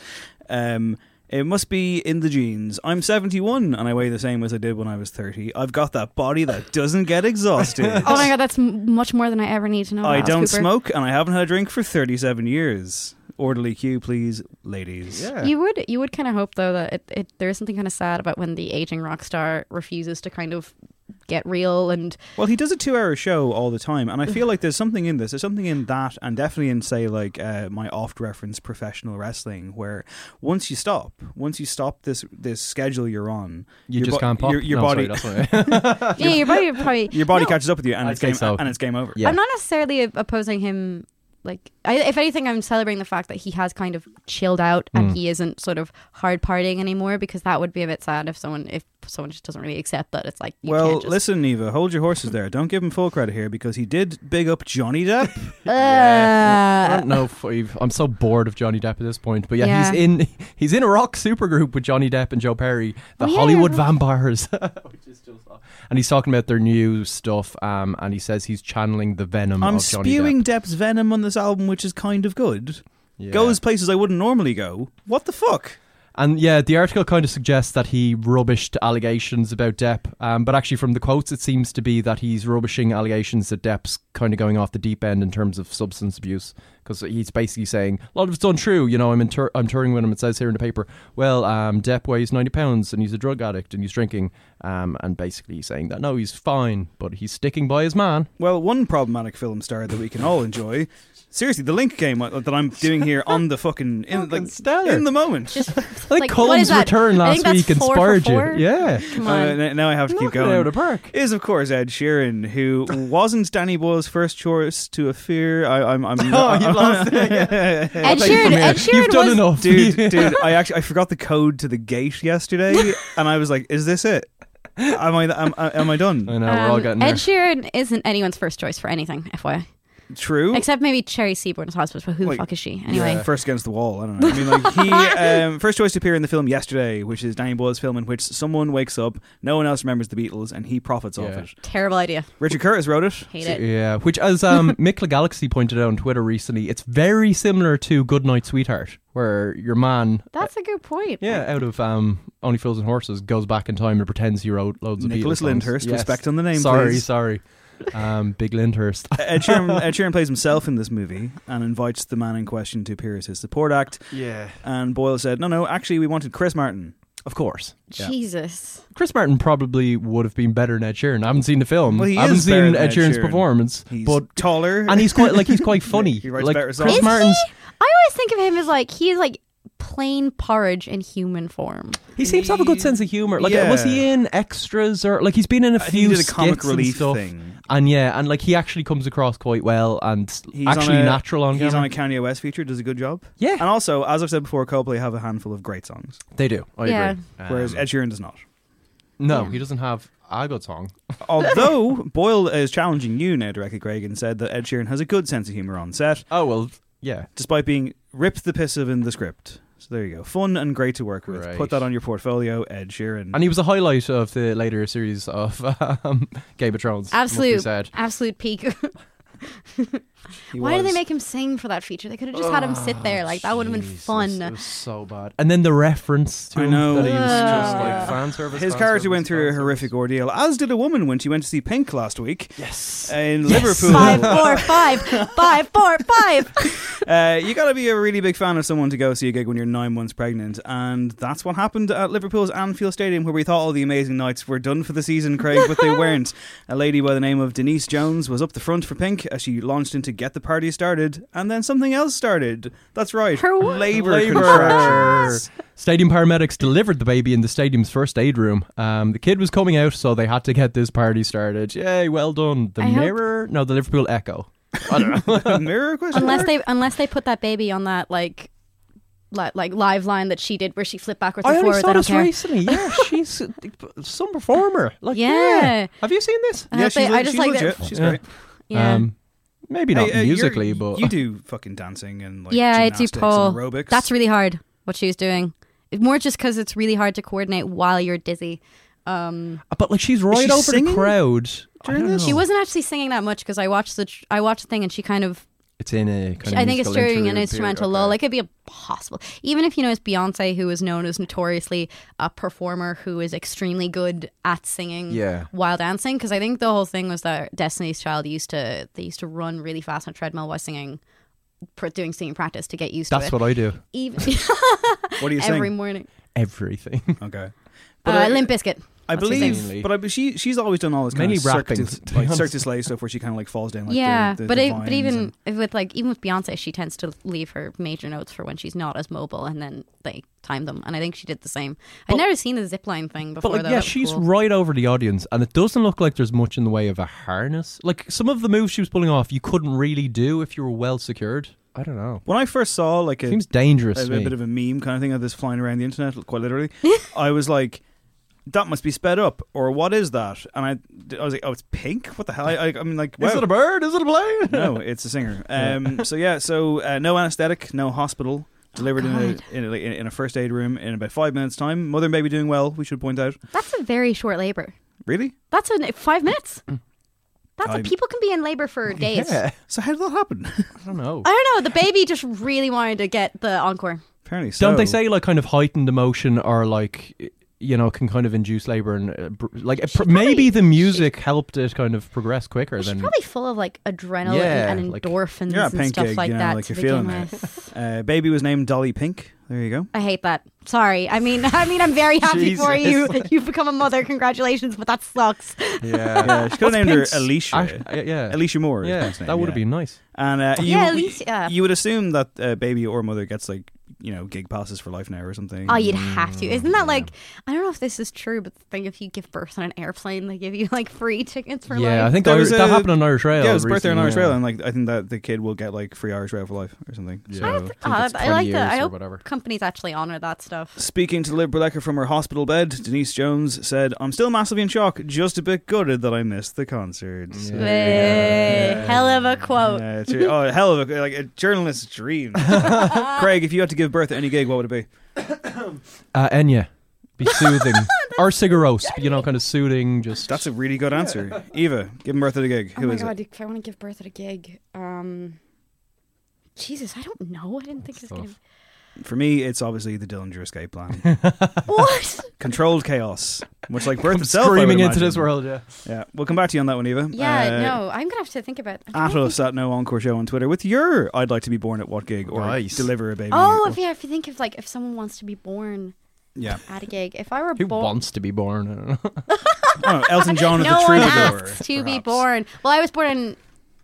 S1: um, "It must be in the genes. I'm 71 and I weigh the same as I did when I was 30. I've got that body that doesn't get exhausted.
S4: Oh my god, that's m- much more than I ever need to know.
S1: I
S4: Alice
S1: don't
S4: Cooper.
S1: smoke and I haven't had a drink for 37 years. Orderly queue, please, ladies.
S2: yeah.
S4: You would you would kind of hope though that it, it there is something kind of sad about when the aging rock star refuses to kind of get real and
S1: Well, he does a two-hour show all the time, and I feel like there's something in this. There's something in that, and definitely in say like uh, my oft-referenced professional wrestling, where once you stop, once you stop this this schedule you're on,
S2: you
S1: your
S2: just
S1: bo-
S2: can't pop.
S1: Your, your
S2: No,
S1: body,
S2: sorry, that's what I-
S4: yeah, your body would probably
S1: your body
S4: No,
S1: catches up with you, and
S2: I'd
S1: it's game
S2: so.
S1: and it's game over.
S2: Yeah.
S4: I'm not necessarily opposing him. Like, I, if anything, I'm celebrating the fact that he has kind of chilled out and
S2: Mm.
S4: he isn't sort of hard partying anymore. Because that would be a bit sad if someone if someone just doesn't really accept that. It's like, you
S1: Well,
S4: can't just,
S1: listen, Neva, hold your horses there. Don't give him full credit here because he did big up Johnny Depp.
S2: I
S4: Uh,
S2: don't know if I've, I'm so bored of Johnny Depp at this point, but yeah,
S4: Yeah.
S2: he's in he's in a rock supergroup with Johnny Depp and Joe Perry, the
S4: Oh, yeah,
S2: Hollywood. Vampires, which is just, and he's talking about their new stuff, um, and he says he's channeling the venom
S1: I'm
S2: of Johnny
S1: spewing
S2: Depp.
S1: Depp's venom on this album, which is kind of good.
S2: Yeah.
S1: Goes places I wouldn't normally go. What the fuck?
S2: And yeah, the article kind of suggests that he rubbished allegations about Depp, um, but actually, from the quotes, it seems to be that he's rubbishing allegations that Depp's kind of going off the deep end in terms of substance abuse, because he's basically saying a lot of it's untrue. You know, I'm in tur- I'm touring with him. It says here in the paper, well, um, Depp weighs ninety pounds and he's a drug addict and he's drinking, um, and basically saying that no, he's fine, but he's sticking by his man.
S1: Well, one problematic film star that we can all enjoy. Seriously, the link game that I'm doing here on the fucking in,
S2: Fucking
S1: like,
S2: stellar.
S1: in the moment.
S4: just
S2: I think
S4: Like, what
S2: Colin's return last week inspired you. Yeah,
S4: come
S1: Uh,
S4: on.
S1: n- now I have to keep
S2: Knocking it
S1: going.
S2: out of park.
S1: Is of course Ed Sheeran, who wasn't Danny Boyle's first choice to a fear. I, I'm, I'm.
S2: Oh, you lost it. Yeah. Ed
S4: Sheeran. Ed Sheeran
S2: You've done
S4: was
S2: enough,
S1: dude, dude. I actually I forgot the code to the gate yesterday, and I was like, "Is this it? Am I am, am I done?"
S2: I know we're all
S4: Um,
S2: getting
S4: Ed
S2: there.
S4: Sheeran isn't anyone's first choice for anything, FYI.
S1: True.
S4: Except maybe Cherry Seaborn's hospice, but who
S1: Like,
S4: the fuck is she? Anyway.
S1: First against the wall. I don't know. I mean, like he um, first choice to appear in the film yesterday, which is Danny Boyle's film, in which someone wakes up, no one else remembers the Beatles, and he profits off
S2: Yeah.
S1: it.
S4: Terrible idea.
S1: Richard Curtis wrote it.
S4: Hate it.
S2: Yeah, which as um, Mick Galaxy pointed out on Twitter recently, it's very similar to Goodnight Sweetheart, where your man,
S4: That's a good point.
S2: yeah, out of um, Only Fools and Horses, goes back in time and pretends he wrote loads of
S1: Nicholas
S2: Beatles songs.
S1: Lyndhurst,
S2: Yes.
S1: respect on the name,
S2: Sorry,
S1: please.
S2: sorry, um, Big Lyndhurst.
S1: Ed Sheeran, Ed Sheeran plays himself in this movie and invites the man in question to appear as his support act.
S2: Yeah,
S1: And Boyle said, "No, no, actually, we wanted Chris Martin."
S2: of course. Yeah.
S4: Jesus.
S2: Chris Martin probably would have been better than Ed Sheeran. I haven't seen the film.
S1: Well, he
S2: I haven't
S1: is better
S2: seen
S1: than
S2: Ed
S1: Ed
S2: Sheeran's
S1: Sheeran.
S2: performance,
S1: He's
S2: but
S1: taller,
S2: and he's quite like he's quite funny.
S1: He writes
S2: like
S1: better songs.
S2: Chris
S1: Is he?
S2: Martin's.
S4: I always think of him as like he's like plain porridge in human form.
S2: He seems to have a good sense of humor. Like,
S1: Yeah.
S2: was he in extras or like he's been in a
S1: I think
S2: few
S1: he did a comic
S2: skits and
S1: relief
S2: stuff.
S1: thing.
S2: And yeah, and like he actually comes across quite well and
S1: He's
S2: actually
S1: on a,
S2: natural on
S1: He's
S2: camera.
S1: on a Kanye West feature, does a good job.
S2: Yeah.
S1: And also, as I've said before, Coldplay have a handful of great songs,
S2: they do. I
S4: Yeah.
S2: agree.
S1: whereas
S2: Um,
S1: Ed Sheeran does not.
S2: no,
S4: Yeah.
S2: he doesn't have a good song.
S1: Although Boyle is challenging you now, directly, Craig, and said that Ed Sheeran has a good sense of humor on set,
S2: Oh well, yeah.
S1: despite being ripped the piss of in the script. So there you go, fun and great to work with.
S2: Great.
S1: Put that on your portfolio, Ed Sheeran.
S2: And he was a highlight of the later series of um, Game of Thrones. must be
S4: Absolute,
S2: said.
S4: absolute peak.
S1: He
S4: Why did they make him sing for that feature? They could have just had him sit there. Like that would have been fun.
S2: It was so bad. And then the reference to
S1: I know.
S2: that he was just like fan service.
S1: His
S2: fan
S1: character
S2: service,
S1: went through a horrific ordeal, as did a woman when she went to see Pink last week
S2: Yes.
S1: in
S2: Yes.
S1: Liverpool.
S4: Five, four, five, five, four, five.
S1: Uh, you got to be a really big fan of someone to go see a gig when you're nine months pregnant, and that's what happened at Liverpool's Anfield Stadium, where we thought all the amazing nights were done for the season, Craig, but they weren't. A lady by the name of Denise Jones was up the front for Pink as she launched in to get the party started, and then something else started. That's right,
S4: Her what?
S1: labor,
S2: Labour.
S1: contractions.
S2: Stadium paramedics delivered the baby in the stadium's first aid room. Um, the kid was coming out, so they had to get this party started. Yay, well done. The
S4: I hope-
S2: Mirror? No, the Liverpool Echo. I don't know.
S1: Mirror question?
S4: unless
S1: mark?
S4: they unless they put that baby on that like li- like live line that she did where she flipped backwards
S2: I
S4: and
S2: only
S4: forwards.
S2: saw
S4: I don't
S2: this
S4: care.
S2: recently. Yeah, she's uh, some performer. Like,
S4: Yeah.
S2: Have you seen this?
S4: I hope they- I just
S1: she's
S4: like
S1: legit.
S4: that.
S1: She's
S2: Yeah.
S1: great.
S4: Yeah.
S2: Um, maybe not
S1: Hey, uh,
S2: musically, but
S1: you do fucking dancing and like
S4: yeah, I do
S1: gymnastics
S4: pole.
S1: and aerobics.
S4: That's really hard. What she was doing. More just because it's really hard to coordinate while you're dizzy. Um,
S2: but like she's right
S1: she
S2: over
S1: singing
S2: the crowd. I don't know.
S4: she wasn't actually singing that much because I watched the tr- I watched the thing and she kind of
S2: It's in a kind of
S4: I think it's
S2: musical
S4: during an instrumental
S2: period,
S4: lull.
S2: okay.
S4: Like it'd be impossible. Even if you know it's Beyonce, who is known as notoriously a performer who is extremely good at singing
S2: Yeah.
S4: while dancing. Because I think the whole thing was that Destiny's Child used to they used to run really fast on a treadmill while singing, pr- doing singing practice to get used
S2: That's
S4: to That's
S2: what I do.
S4: Even
S1: What do you
S4: every
S1: sing?
S4: morning.
S2: Everything.
S1: Okay.
S4: Uh,
S1: I-
S4: Limp Bizkit.
S1: I
S4: That's
S1: believe, but I, she she's always done all this kind
S2: Mainly
S1: of Cirque
S2: rapping,
S1: du-
S2: to be
S1: like
S2: honest.
S1: Cirque du Soleil stuff where she kind of like falls down like
S4: yeah,
S1: the, the,
S4: but
S1: the
S4: it, but
S1: vines
S4: even
S1: and-
S4: with like even with Beyonce, she tends to leave her major notes for when she's not as mobile, and then they time them. And I think she did the same. I'd never seen the zipline thing before.
S2: But like,
S4: though.
S2: yeah,
S4: That was
S2: she's
S4: cool.
S2: right over the audience, and it doesn't look like there's much in the way of a harness. Like some of the moves she was pulling off, you couldn't really do if you were well secured. I don't know.
S1: when I first saw like a,
S2: Seems dangerous
S1: a,
S2: to
S1: a
S2: me.
S1: bit of a meme kind of thing of this flying around the internet, quite literally, I was like, that must be sped up, or what is that? And I, I was like, oh, it's pink. What the hell? I, I, I mean, like,
S2: Is it a bird? Is it a plane?
S1: no, it's a singer. Um, so yeah, so uh, no anesthetic, no hospital. Delivered in,
S4: Oh, God.
S1: a, in, a, in a first aid room in about five minutes' time. Mother and baby doing well. We should point out.
S4: That's a very short labor.
S1: Really?
S4: That's a five minutes. That's a,
S1: I-
S4: people can be in labor for days.
S2: Yeah,
S1: So how did that happen?
S2: I don't know.
S4: I don't know. The baby just really wanted to get the encore.
S1: Apparently, so.
S2: Don't they say like kind of heightened emotion or like you know can kind of induce labor and uh, br- like it pr- maybe the music helped it kind of progress quicker
S4: She's
S2: than
S4: probably full of like adrenaline
S2: Yeah,
S4: and
S2: like-
S4: endorphins
S1: You're
S4: and
S1: pink
S4: stuff
S1: gig,
S4: like
S1: you know,
S4: that
S1: like you're feeling
S4: begin
S1: it. Uh, baby was named Dolly Pink. There you go.
S4: I hate that. Sorry. I mean, I mean, I'm very happy for you. You've become a mother. Congratulations, but that sucks.
S2: yeah
S1: Yeah, she could have named her Alicia.
S2: Ash- uh, yeah
S1: Alicia Moore. is
S2: yeah
S1: name,
S2: that would have
S1: yeah.
S2: been nice
S1: And uh, you,
S4: Yeah, Alicia.
S1: you would assume that uh, baby or mother gets like you know gig passes for life now or something.
S4: Oh, you'd have to. Isn't that like? I don't know if this is true, but the thing if you give birth on an airplane, they give you like free tickets for life.
S2: yeah I think
S1: There
S2: Irish,
S1: was
S2: that
S1: a-
S2: happened on Irish Rail
S1: yeah, it was birthday on
S2: recently,
S1: Irish
S2: yeah.
S1: Rail, and like I think that the kid will get like free Irish Rail for life or something.
S2: Yeah.
S1: So,
S2: I
S4: I,
S2: think
S4: I,
S2: it's
S4: I
S2: 20
S4: like that. I
S2: or
S4: hope
S2: whatever.
S4: companies actually honor that stuff.
S1: Speaking to Liv Berlecker from her hospital bed, Denise Jones said, "I'm still massively in shock, just a bit gutted that I missed the concert." So,
S4: Hey, hell of a quote.
S1: Yeah, it's a- oh, hell of a like a journalist's dream. Craig, if you had to give birth to any gig, what would it be?
S2: uh, Enya be soothing or Sigur Rós you know kind of soothing just
S1: That's a really good answer. Eva, give birth at a gig.
S4: Oh
S1: Who
S4: my
S1: is
S4: god!
S1: it?
S4: If I want to give birth at a gig, um, Jesus, I don't know. I didn't think it was gonna.
S1: For me, it's obviously the Dillinger Escape Plan.
S4: What?
S1: Controlled chaos, much like birth
S2: Come
S1: itself. I would
S2: screaming into this world yeah
S1: Yeah, we'll come back to you on that one, Eva.
S4: Yeah,
S1: Uh,
S4: no, I'm gonna have to think about. I'm trying
S1: At
S4: to
S1: us
S4: think-
S1: at No Encore Show on Twitter with your I'd like to be born at what gig or
S2: Nice.
S1: deliver a baby.
S4: Oh,
S1: or-
S4: if yeah, if you think of like if someone wants to be born
S1: yeah.
S4: at a gig, if I were born
S2: who
S4: born,
S2: wants to be born I don't know.
S1: Oh, Elton John at
S4: no
S1: the
S4: one asks to be born. Well, I was born in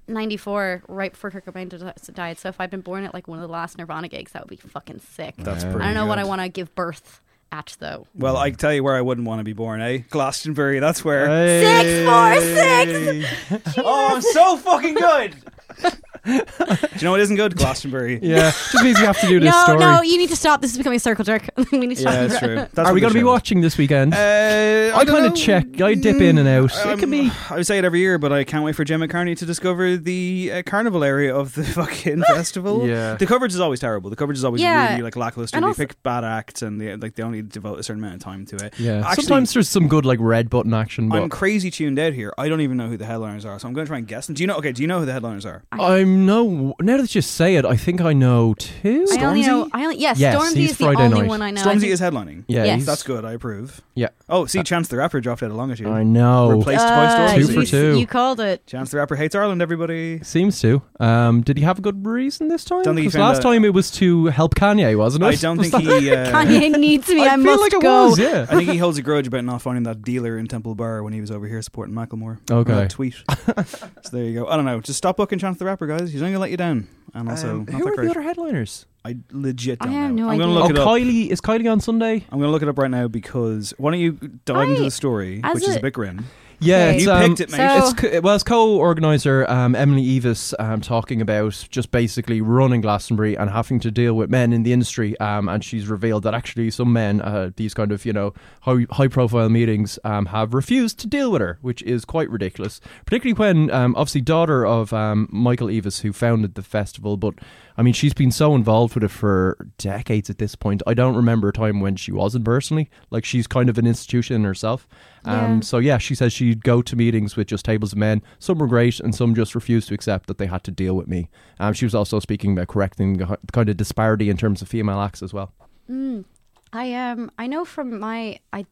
S4: '94, right before Kurt Cobain died. So if I'd been born at like one of the last Nirvana gigs, that would be fucking sick.
S1: That's
S2: Yeah.
S1: pretty
S4: I don't know what I want to give birth at though.
S1: Well, I can tell you where I wouldn't want to be born, eh? Glastonbury, that's where.
S4: Six, four, six.
S1: Oh, I'm so fucking good! Do you know what isn't good? Glastonbury.
S2: yeah just means you have to do this
S4: No,
S2: story
S4: no, you need to stop. This is becoming a circle jerk. we need to stop.
S1: Yeah, that's true. That's
S2: are we going to be watching this weekend
S1: Uh,
S2: I
S1: I
S2: kind of check I dip in and out it can be
S1: I say it every year, but I can't wait for Gemma Carney to discover the uh, carnival area of the fucking festival.
S2: Yeah.
S1: the coverage is always terrible. The coverage is always
S4: Yeah.
S1: really like lackluster.
S4: And
S1: they
S4: also-
S1: pick bad acts, and they like they only devote a certain amount of time to it.
S2: yeah
S1: Actually,
S2: sometimes there's some good like red button action but
S1: I'm crazy tuned out here. I don't even know who the headliners are, so I'm going to try and guess them. Do you know? Okay, do you know who the headliners are?
S2: I'm no. Now that you say it, I think I know too.
S4: I only
S1: Stormzy?
S4: know. I only yes.
S2: Yes,
S4: Stormzy
S2: he's
S4: is the
S2: Friday
S4: only
S2: night.
S4: one I know. I
S1: Stormzy
S4: think-
S1: is headlining.
S2: Yeah,
S4: Yes.
S2: he's-
S1: That's good. I approve.
S2: Yeah,
S1: Oh, see, Chance the Rapper dropped out of longitude.
S2: I know.
S1: Replaced by
S4: Uh,
S1: Stormzy.
S2: Two for
S4: you-
S2: two.
S4: You called it.
S1: Chance the Rapper hates Ireland. Everybody.
S2: Seems to. Um, did he have a good reason this time?
S1: Don't think he
S2: 'Cause
S1: found
S2: last
S1: a-
S2: time it was to help Kanye, wasn't it?
S1: I don't
S2: Was
S1: think
S2: that-
S1: he. Uh,
S4: Kanye needs me. I,
S2: I feel
S4: must
S2: like it
S4: go.
S2: was. Yeah.
S1: I think he holds a grudge about not finding that dealer in Temple Bar when he was over here supporting Macklemore.
S2: Okay.
S1: That tweet. so there you go. I don't know. Just stop booking Chance the Rapper, guys. He's not gonna let you down, and also
S2: Um,
S1: not
S2: who
S1: that
S2: are
S1: great.
S2: the other headliners?
S1: I legit
S4: I
S1: don't
S4: have
S1: know.
S4: no
S1: I'm gonna
S4: idea.
S1: look
S2: oh,
S1: it up.
S2: Kylie is Kylie on Sunday.
S1: I'm gonna look it up right now because why don't you dive
S4: I-
S1: into the story,
S4: as
S1: which is
S4: a-
S1: a bit grim.
S2: Yeah,
S4: Okay.
S2: it's,
S1: You
S2: um,
S1: picked it, mate.
S4: So-
S2: It's co- well, it's co-organizer um, Emily Eavis um, talking about just basically running Glastonbury and having to deal with men in the industry. Um, and she's revealed that actually some men, uh, these kind of you know high, high-profile meetings, um, have refused to deal with her, which is quite ridiculous. Particularly when, um, obviously, daughter of um, Michael Eavis, who founded the festival, but I mean, she's been so involved with it for decades at this point. I don't remember a time when she wasn't personally. Like she's kind of an institution in herself. Um,
S4: Yeah.
S2: so yeah, she says she'd go to meetings with just tables of men. Some were great, and some just refused to accept that they had to deal with me. Um, she was also speaking about correcting the kind of disparity in terms of female acts as well.
S4: Mm. I um I know from my I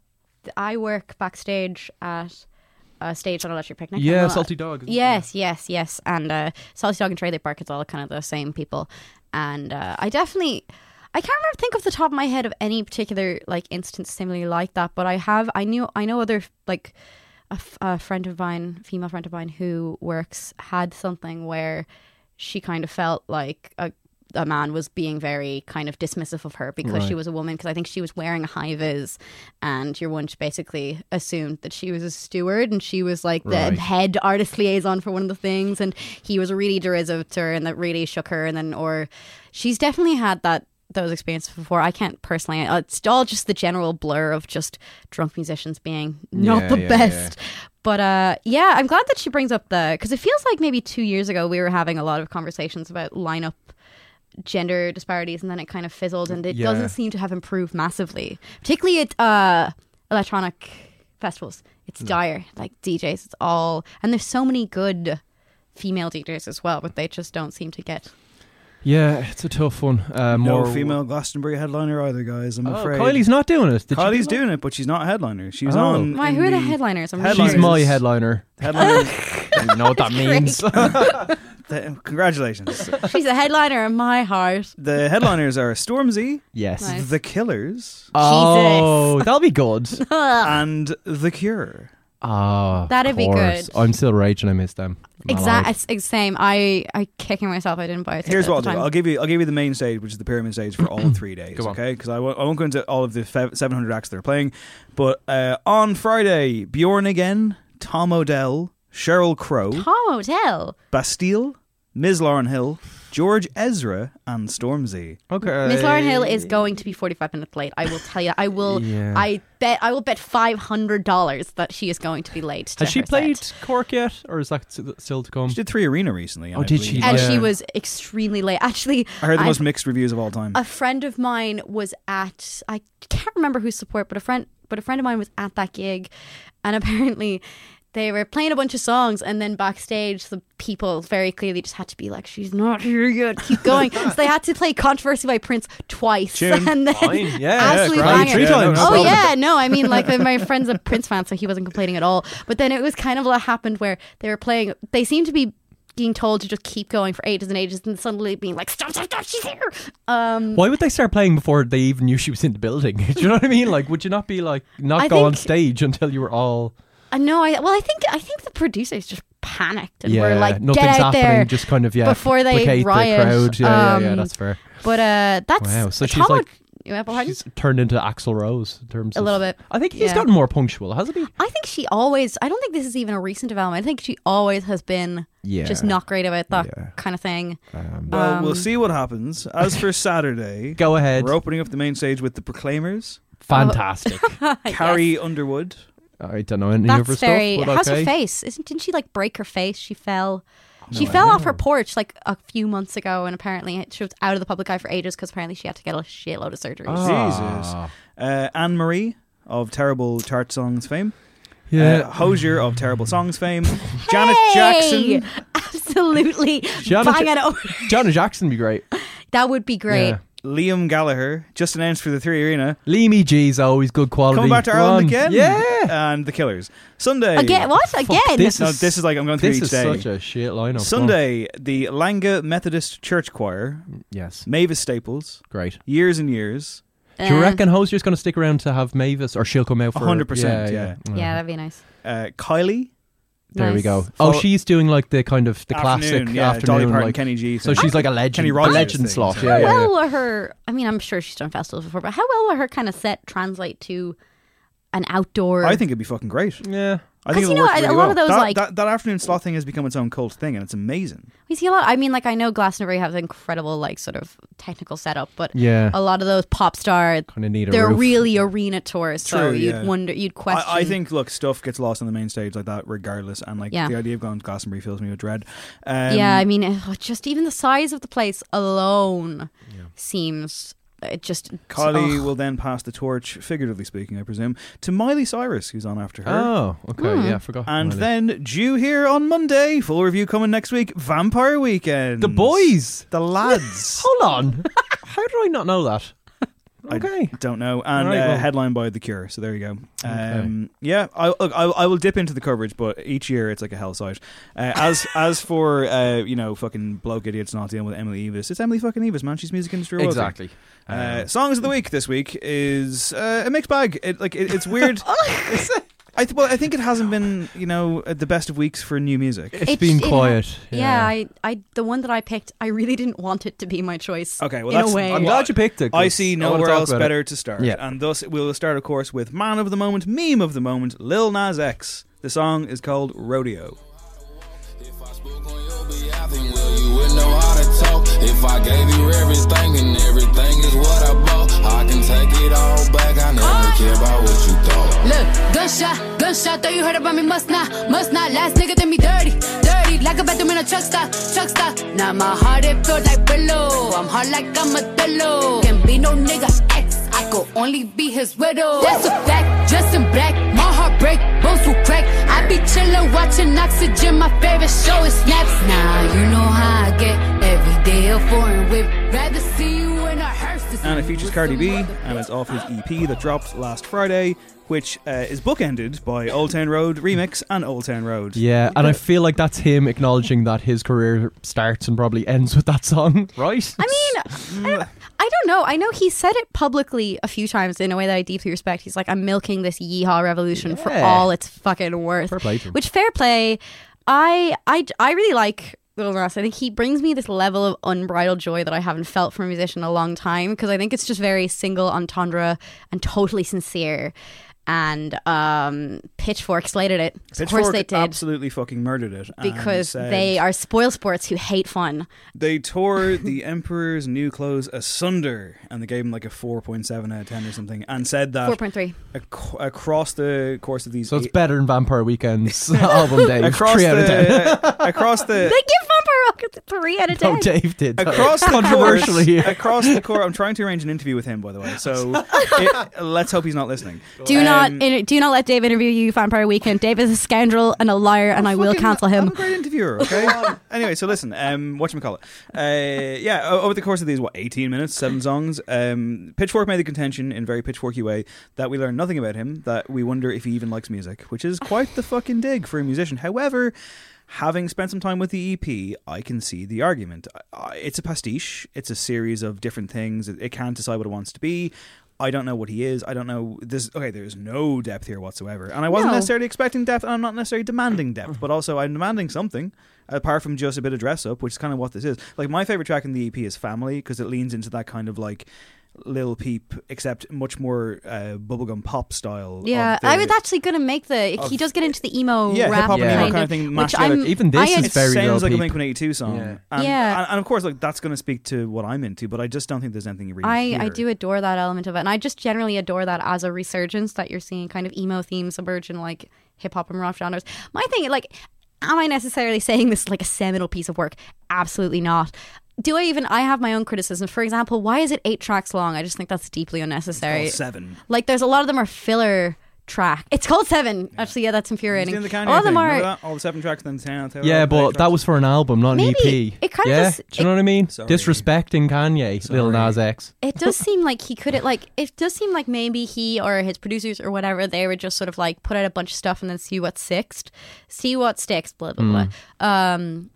S4: I work backstage at a stage on Electric Picnic.
S2: Yeah, Salty Dog, isn't it?
S4: Yes, yes, yes, and uh, Salty Dog and Trailer Park. It's all kind of the same people, and uh, I definitely. I can't remember think off the top of my head of any particular like instance similarly like that, but I have I knew I know other like a, f- a friend of mine, female friend of mine who works had something where she kind of felt like a a man was being very kind of dismissive of her because she was a woman because I think she was wearing a high vis and your one basically assumed that she was a steward and she was like the
S5: Right.
S4: head artist liaison for one of the things and he was really derisive to her and that really shook her and then or she's definitely had that those experiences before. I can't personally uh, it's all just the general blur of just drunk musicians being not
S5: Yeah,
S4: the
S5: yeah,
S4: best. but uh yeah I'm glad that she brings up the because it feels like maybe two years ago we were having a lot of conversations about lineup gender disparities and then it kind of fizzled and it
S5: Yeah.
S4: doesn't seem to have improved massively. Particularly at uh electronic festivals. It's dire like DJs it's all and there's so many good female DJs as well but they just don't seem to get
S2: Yeah, it's a tough one. Uh,
S1: no
S2: more
S1: female Glastonbury headliner either, guys. I'm
S2: Oh,
S1: afraid.
S2: Kylie's not doing it. Did
S1: Kylie's doing it, but she's not a headliner. She's
S2: Oh.
S1: on.
S4: Why,
S1: in
S4: who are the headliners? I'm
S1: Headliners.
S2: She's my headliner.
S1: Headliners.
S2: I don't know what that means.
S1: The- Congratulations.
S4: she's a headliner in my heart
S1: The headliners are Stormzy,
S2: Yes.
S4: Nice.
S1: The Killers,
S2: Oh, that'll be good.
S1: and The Cure.
S2: Oh,
S4: That'd
S2: of
S4: be good.
S2: I'm still raging. I miss them. My
S4: exactly
S2: life.
S4: it's same I I kicking myself I didn't buy it
S1: Here's what
S4: the
S1: I'll do.
S4: time.
S1: I'll give you. I'll give you the main stage, which is the pyramid stage for all three days. Okay, because I w- I won't go into all of the fe- 700 acts they're playing. But uh, on Friday, Björn Again, Tom Odell, Sheryl Crow,
S4: Tom Odell
S1: Bastille, Ms. Lauryn Hill, George Ezra, and Stormzy.
S2: Okay.
S4: Miss Lauryn Hill is going to be 45 minutes late. I will tell you. I will.
S2: Yeah.
S4: I bet. I will bet five hundred dollars that she is going to be late. To
S2: Has she
S4: her
S2: played
S4: set.
S2: Cork yet, or is that still to come?
S1: She did three arena recently.
S2: Oh,
S1: I
S2: did
S1: believe.
S2: she?
S4: And
S2: Yeah.
S4: she was extremely late. Actually,
S1: I heard the
S4: I've-
S1: most mixed reviews of all time.
S4: A friend of mine was at. I can't remember whose support, but a friend. But a friend of mine was at that gig, and apparently. They were playing a bunch of songs, and then backstage, the people very clearly just had to be like, "She's not here yet. Keep going." so they had to play "Controversy" by Prince twice,
S2: Tune.
S4: and then
S2: Fine. Yeah,
S4: absolute
S2: yeah,
S4: banger.
S2: Three times.
S4: oh yeah, no, I mean, like my friend's a Prince fan, so he wasn't complaining at all. But then it was kind of what happened where they were playing. They seemed to be being told to just keep going for ages and ages, and suddenly being like, "Stop, stop, stop! She's here!" Um,
S2: Why would they start playing before they even knew she was in the building? Do you know what I mean? Like, would you not be like not
S4: I
S2: go on stage until you were all?
S4: I know. I well, I think I think the producers just panicked and
S2: yeah,
S4: were like,
S2: nothing's
S4: "Get out
S2: happening.
S4: there!"
S2: Just kind of yeah,
S4: before they
S2: placate
S4: riot.
S2: the crowd. Yeah, yeah, yeah,
S4: Um,
S2: that's fair.
S4: But uh, that's
S2: Wow, so she's
S4: Tom-
S2: like
S4: Yeah, pardon?
S2: she's turned into Axl Rose in terms
S4: A
S2: of
S4: little bit.
S2: I think he's
S4: Yeah.
S2: gotten more punctual, hasn't he?
S4: I think she always. I don't think this is even a recent development. I think she always has been
S2: Yeah.
S4: just not great about that kind of thing.
S1: Well,
S4: Um,
S1: we'll see what happens. As for Saturday,
S2: Go ahead.
S1: We're opening up the main stage with the Proclaimers.
S2: Fantastic.
S1: Carrie Underwood.
S2: I don't know any of her
S4: That's
S2: stuff.
S4: How's
S2: okay.
S4: her face? Isn't didn't she like break her face? She fell.
S1: No
S4: she fell off her porch like a few months ago, and apparently she was out of the public eye for ages because apparently she had to get a shitload of surgeries.
S1: Jesus. Uh, Anne Marie of Terrible Chart Songs fame.
S2: Yeah.
S1: Uh, Hozier of Terrible Songs fame. Janet
S4: Hey!
S1: Jackson.
S4: Absolutely,
S2: Janet,
S4: bang it over.
S2: Janet Jackson would be great.
S4: That would be great.
S2: Yeah.
S1: Liam Gallagher, just announced for the Three Arena.
S2: Leamy G's always good quality.
S1: Coming back to
S2: Go
S1: Ireland
S2: on.
S1: again.
S2: Yeah.
S1: And The Killers. Sunday.
S4: Again, what again?
S2: This
S1: No,
S2: is
S1: this is like I'm going through
S2: this
S1: each
S2: is
S1: day.
S2: such a shit lineup.
S1: Sunday, the Langa Methodist Church Choir.
S2: Yes.
S1: Mavis Staples.
S2: Great.
S1: Years and years.
S2: Do you
S4: Uh,
S2: reckon Hozier's going to stick around to have Mavis, or she'll come out for
S1: 100%,
S2: Yeah,
S1: yeah.
S4: Yeah, that'd be nice.
S1: Uh, Kylie.
S2: There we
S4: Nice.
S2: go.
S1: Follow-
S2: Oh, she's doing like the kind of the classic
S1: Afternoon, yeah,
S2: afternoon,
S1: Dolly Parton,
S2: like,
S1: Kenny G
S2: So she's like a legend,
S1: Kenny
S2: a
S1: Rogers
S2: legend
S1: thing,
S2: slot.
S1: so-
S2: Yeah,
S4: How
S2: yeah,
S4: well
S2: yeah.
S4: will her? I mean, I'm sure she's done festivals before, but how well will her kind of set translate to an outdoor?
S1: I think it'd be fucking great.
S2: Yeah.
S1: I think
S4: 'Cause,
S1: it
S4: you know,
S1: works
S4: a lot
S1: well.
S4: of those,
S1: that,
S4: like-
S1: that, that afternoon slot thing has become its own cult thing, and it's amazing.
S4: We see a lot. I mean, like I know Glastonbury has incredible like sort of technical setup, but
S2: Yeah.
S4: a lot of those pop star
S2: Kinda need
S4: they're
S2: roof.
S4: really arena tours. so
S1: True,
S4: you'd
S1: yeah.
S4: wonder, you'd question.
S1: I, I think look, stuff gets lost on the main stage like that, regardless. And like
S4: Yeah.
S1: the idea of going to Glastonbury fills me with dread. Um,
S4: yeah, I mean, just even the size of the place alone seems it just
S1: Kylie
S4: oh.
S1: will then pass the torch, figuratively speaking, I presume, to Miley Cyrus, who's on after her.
S2: Oh, okay.
S4: Hmm.
S2: Yeah, I forgot.
S1: And
S2: Miley.
S1: then due here on Monday, full review coming next week. Vampire Weekend.
S2: the boys.
S1: the lads.
S2: Hold on. How did I not know that? Okay.
S1: I don't know. And
S2: right,
S1: uh,
S2: well-
S1: headline by The Cure. So there you go. Um, yeah, I, look, I, I will dip into the coverage, but each year it's like a hell site. Uh, as as for uh, you know fucking bloke idiots not dealing with Emily Eavis, it's Emily fucking Eavis, man. She's music industry royalty.
S2: Exactly.
S1: Uh,
S2: Um,
S1: songs of the week this week is uh, a mixed bag. It, like it, it's weird.
S2: Oh,
S1: I th- well, I think it hasn't been you know uh, the best of weeks for new music.
S2: It's
S4: It-
S2: been
S4: it ha-
S2: quiet.
S4: Yeah, I, I, the one that I picked, I really didn't want it to be my choice.
S1: Okay, well
S4: in
S1: that's
S4: a way.
S2: I'm glad you picked it. 'cause
S1: I see
S2: wanna
S1: nowhere
S2: talk
S1: else
S2: about it.
S1: better to start.
S2: Yeah.
S1: And thus we'll start, of course, with Man of the Moment, Meme of the Moment, Lil Nas X. The song is called Rodeo.
S5: You would know how to talk if I gave you everything, and everything is what I bought. I can take it all back. I never ah. care about what you thought.
S6: Look, gunshot, gunshot, thought you heard about me, must not, must not. Last nigga did me dirty, dirty, like a bathroom in a truck stop, truck stop. Now my heart, it feel like pillow. I'm hard like I'm a pillow. Can be no nigga ex, I could only be his widow. That's a fact, just in black, my heart break, bones will crack. Be chillin', watching Oxygen, my favorite show is Snaps. Now you know how I get, every day a foreign whip. Rather see you
S1: And it features
S6: with
S1: Cardi B, and it's off his EP that dropped last Friday, which uh, is bookended by Old Town Road Remix and Old Town Road.
S2: Yeah, and I feel like that's him acknowledging that his career starts and probably ends with that song, right?
S4: I mean, I don't, I don't know. I know he said it publicly a few times in a way that I deeply respect. He's like, I'm milking this yeehaw revolution for all it's fucking worth.
S2: Fair play to him.
S4: Which fair play. I I I really like Lil Nas. I think he brings me this level of unbridled joy that I haven't felt from a musician in a long time because I think it's just very single entendre and totally sincere. And um, Pitchfork slated it. of
S1: Pitchfork
S4: course they did.
S1: absolutely fucking murdered it.
S4: because
S1: said
S4: they are spoil sports who hate fun.
S1: They tore the Emperor's new clothes asunder, and they gave him like a 4.7 out of 10 or something, and said that
S4: 4.3.
S1: ac- across the course of these
S2: So it's
S1: eight-
S2: better than Vampire Weekend's album, Dave.
S1: across
S2: Three out of ten.
S1: the across the
S4: They give Vampire Rocket a 3 out of 10.
S2: No, Dave did.
S1: across the
S2: controversially
S1: course,
S2: here.
S1: across the course. I'm trying to arrange an interview with him, by the way. So it, let's hope he's not listening.
S4: Do not
S1: Um,
S4: inter- do not let Dave interview you, Vampire Weekend. Dave is a scoundrel and a liar, and I will
S1: fucking-
S4: cancel
S1: I'm
S4: him.
S1: a great interviewer. Okay. anyway, so listen. Um, what call it? Uh, yeah. Over the course of these, what, 18 minutes, seven songs. Um, Pitchfork made the contention in a very pitchforky way that we learn nothing about him. That we wonder if he even likes music, which is quite the fucking dig for a musician. However. Having spent some time with the EP, I can see the argument. It's a pastiche. It's a series of different things. It can't decide what it wants to be. I don't know what he is. I don't know. There's okay. There's no depth here whatsoever, and I wasn't
S4: No.
S1: necessarily expecting depth, and I'm not necessarily demanding depth, but also I'm demanding something apart from just a bit of dress up, which is kind of what this is. Like my favorite track in the EP is "Family" because it leans into that kind of like Lil Peep, except much more uh, bubblegum pop style.
S4: Yeah,
S1: the-
S4: I was actually going to make the.
S1: of-
S4: he does get into the emo
S1: Yeah,
S4: rap
S1: hip-hop
S2: and emo
S4: kind,
S1: kind of
S4: of
S1: thing
S4: which. I'm,
S2: Even this
S4: I
S2: is
S1: It
S2: very
S1: sounds
S2: Lil
S1: like a
S2: Peep.
S1: Blink One Eighty Two song,
S2: Yeah.
S1: and,
S4: Yeah.
S1: and, and of course, like that's going to speak to what I'm into, but I just don't think there's anything you really.
S4: I,
S1: hear.
S4: I do adore that element of it, and I just generally adore that as a resurgence that you're seeing kind of emo themes emerge in like hip hop and rock genres. My thing, like, am I necessarily saying this is like a seminal piece of work? Absolutely not. Do I even? I have my own criticisms. For example, why is it eight tracks long? I just think that's deeply unnecessary.
S1: Called seven.
S4: Like, there's a lot of them are filler track. It's called seven. Actually, yeah, that's infuriating.
S1: It's the
S4: a
S1: Kanye
S4: of them are.
S1: All the seven tracks, then ten. ten,
S2: Yeah, but that was for an album, not an EP.
S4: It kinda
S2: yeah,
S4: just-
S2: do you know what I mean?
S1: Sorry.
S2: Disrespecting Kanye, Lil Nas X.
S4: it does seem like he could have like it does seem like maybe he or his producers or whatever they would just sort of like put out a bunch of stuff and then see what sticks see what sticks blah blah blah um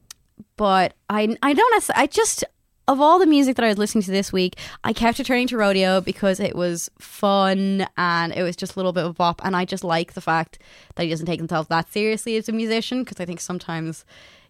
S4: but i i don't i just of all the music that I was listening to this week, I kept returning to Rodeo because it was fun and it was just a little bit of bop. And I just like the fact that he doesn't take himself that seriously as a musician because I think sometimes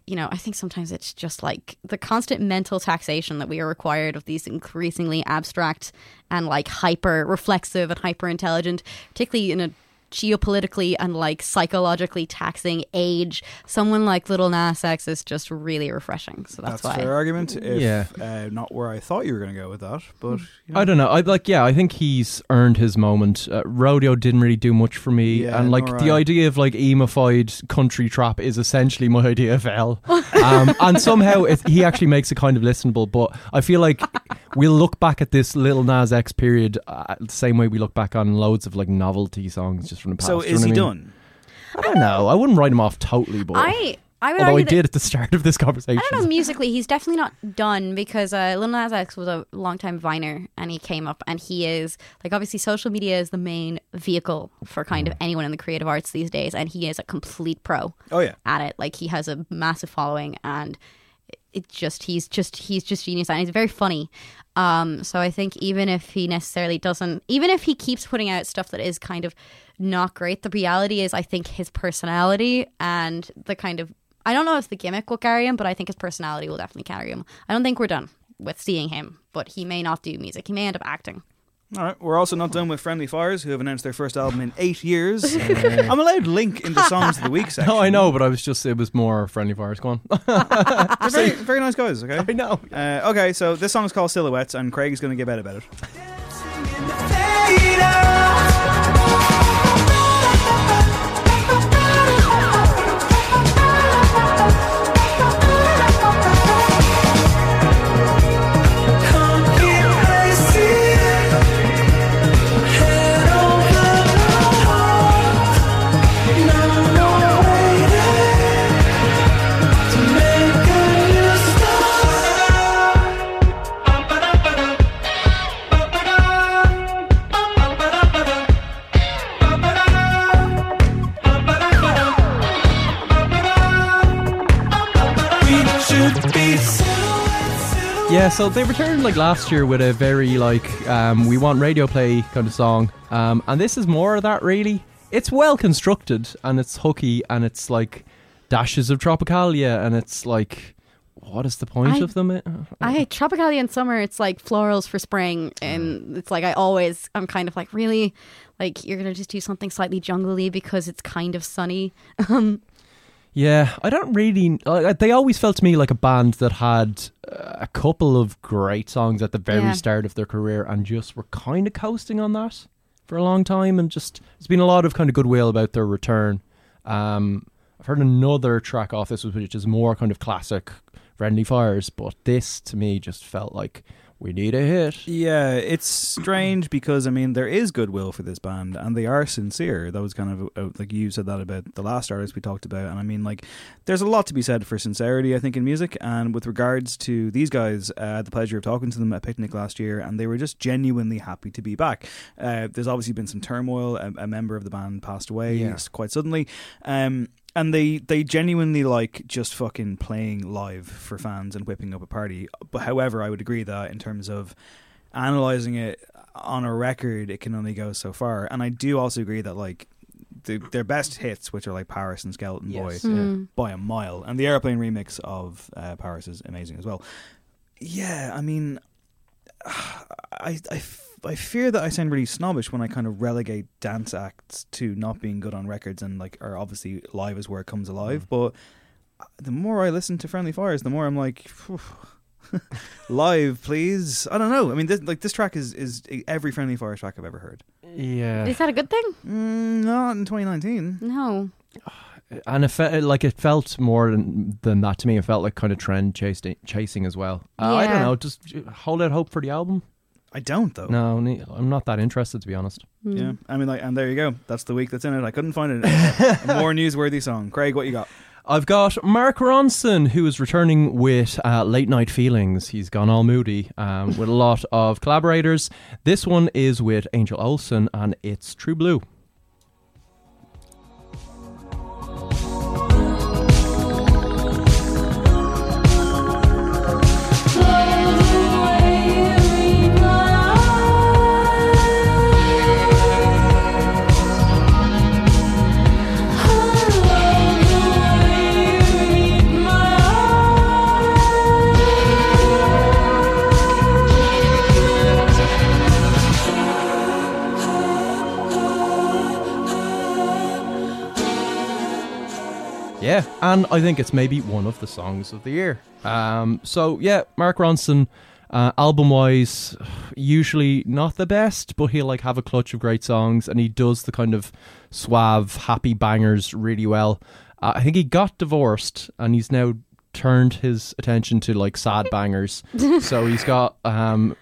S4: you know, I think sometimes it's just like the constant mental taxation that we are required of these increasingly abstract and like hyper reflexive and hyper intelligent, particularly in a geopolitically and like psychologically taxing age, someone like Little Nas X is just really refreshing. So that's,
S1: That's a
S4: why.
S1: fair argument. If,
S2: Yeah.
S1: uh, not where I thought you were going to go with that, but you know.
S2: I don't know. I like. Yeah, I think he's earned his moment. Uh, Rodeo didn't really do much for me,
S1: Yeah,
S2: and like the
S1: I.
S2: idea of like emified country trap is essentially my idea of hell. um, and somehow it, he actually makes it kind of listenable. But I feel like we'll look back at this little Nas X period uh, the same way we look back on loads of like novelty songs just from the past.
S1: So is he
S2: I mean?
S1: done?
S2: I don't know. I wouldn't write him off totally, but
S4: I I would
S2: although I
S4: argue that-
S2: did at the start of this conversation.
S4: I don't know musically. He's definitely not done because uh, Lil Nas X was a longtime Viner, and he came up, and he is like obviously social media is the main vehicle for kind of anyone in the creative arts these days, and he is a complete pro.
S1: Oh, yeah.
S4: at it. Like he has a massive following, and it just he's just he's just genius, and he's very funny. Um, so I think even if he necessarily doesn't, even if he keeps putting out stuff that is kind of not great, the reality is I think his personality and the kind of I don't know if the gimmick will carry him, but I think his personality will definitely carry him. I don't think we're done with seeing him, but he may not do music. He may end up acting.
S1: All right, we're also not done with Friendly Fires, who have announced their first album in eight years. I'm allowed link in the songs of the week section.
S2: No, I know, but I was just it was more friendly fires. Go on.
S1: They're very, very nice guys. Okay,
S2: I know.
S1: Uh, okay, so this song is called Silhouettes, and Craig is going to get out about it.
S2: So they returned like last year with a very like um, we want radio play kind of song, um, and this is more of that. Really, it's well constructed and it's hooky and it's like dashes of Tropicalia and it's like what is the point
S4: I-
S2: of them?
S4: I Tropicalia in summer, it's like florals for spring, and it's like I always I'm kind of like really like you're gonna just do something slightly jungly because it's kind of sunny. Um,
S2: Yeah, I don't really. Like, they always felt to me like a band that had uh, a couple of great songs at the very
S4: Yeah.
S2: start of their career and just were kind of coasting on that for a long time. And just there's been a lot of kind of goodwill about their return. Um, I've heard another track off this, which is more kind of classic Friendly Fires, but this to me just felt like we need a hit.
S1: Yeah, it's strange because I mean there is goodwill for this band and they are sincere. That was kind of uh, like you said that about the last artist we talked about, and I mean like there's a lot to be said for sincerity. I think in music and with regards to these guys, uh, I had the pleasure of talking to them at picnic last year, and they were just genuinely happy to be back. Uh, there's obviously been some turmoil. A, a member of the band passed away
S2: Yeah.
S1: quite suddenly. Um, and they they genuinely like just fucking playing live for fans and whipping up a party. But however, I would agree that in terms of analyzing it on a record, it can only go so far. And I do also agree that like the, their best hits, which are like Paris and Skeleton
S2: Yes.
S1: Boy,
S4: Mm.
S1: by a mile, and the Aeroplane remix of uh, Paris is amazing as well. Yeah, I mean, I, I, f- I fear that I sound really snobbish when I kind of relegate dance acts to not being good on records and like, are obviously live is where it comes alive. Mm. But uh, the more I listen to Friendly Fires, the more I'm like, live, please. I don't know. I mean, this, like this track is is every Friendly Fires track I've ever heard. Mm.
S2: Yeah,
S4: is that a good thing?
S1: Mm, not in 2019.
S4: No.
S2: and it felt like it felt more than, than that to me. It felt like kind of trend chasing, chasing as well. Uh, I don't know. Just hold out hope for the album.
S1: I don't though.
S2: No, I'm not that interested to be honest.
S4: Hmm.
S1: Yeah, I mean, like, and there you go. That's the week that's in it. I couldn't find a, a more newsworthy song. Craig, what you got?
S2: I've got Mark Ronson, who is returning with uh, Late Night Feelings. He's gone all moody um, with a lot of collaborators. This one is with Angel Olsen, and it's True Blue. Yeah, and I think it's maybe one of the songs of the year. Um, so yeah, Mark Ronson, uh, album wise, usually not the best, but he'll like have a clutch of great songs, and he does the kind of suave, happy bangers really well. Uh, I think he got divorced, and he's now turned his attention to like sad bangers. so he's got um,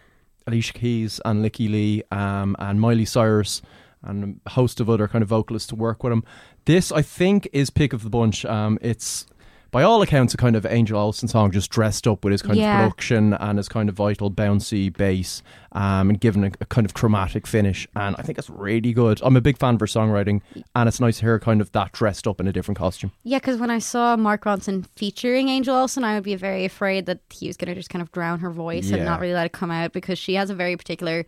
S2: Alicia Keys and Lykke Li um, and Miley Cyrus and a host of other kind of vocalists to work with him. This, I think, is pick of the bunch. Um, it's by all accounts a kind of Angel Olsen song, just dressed up with his kind
S4: Yeah.
S2: of production and his kind of vital bouncy bass, um, and given a, a kind of chromatic finish. And I think it's really good. I'm a big fan of her songwriting, and it's nice to hear kind of that dressed up in a different costume.
S4: Yeah, because when I saw Mark Ronson featuring Angel Olsen, I would be very afraid that he was going to just kind of drown her voice and not really let it come out because she has a very particular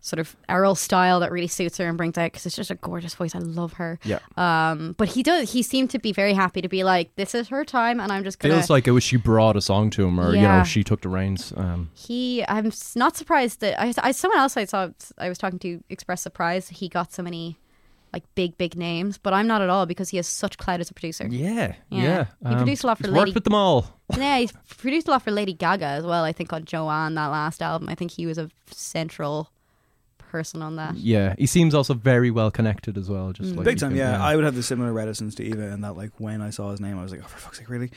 S4: sort of Errol style that really suits her and brings out because it's just a gorgeous voice. I love her.
S2: Yeah.
S4: Um, but he does. He seemed to be very happy to be like, "This is her time," and I'm just gonna.
S2: Feels like it was she brought a song to him, or you know, she took the reins. Um,
S4: he. I'm not surprised that I, I. Someone else I saw. I was talking to expressed surprise. He got so many. Like big, big names, but I'm not at all because he has such clout as a producer.
S2: yeah,
S4: Yeah.
S2: yeah.
S4: He
S2: Um,
S4: produced a lot for
S2: he's
S4: Lady
S2: Worked with them all.
S4: yeah, he's produced a lot for Lady Gaga as well. I think on Joanne that last album. I think he was a central person on that.
S2: Yeah, he seems also very well connected as well. Just mm. like
S1: Big time,
S2: can-
S1: yeah. I would have the similar reticence to Eva and that, like, when I saw his name, I was like, oh, for fuck's sake, really?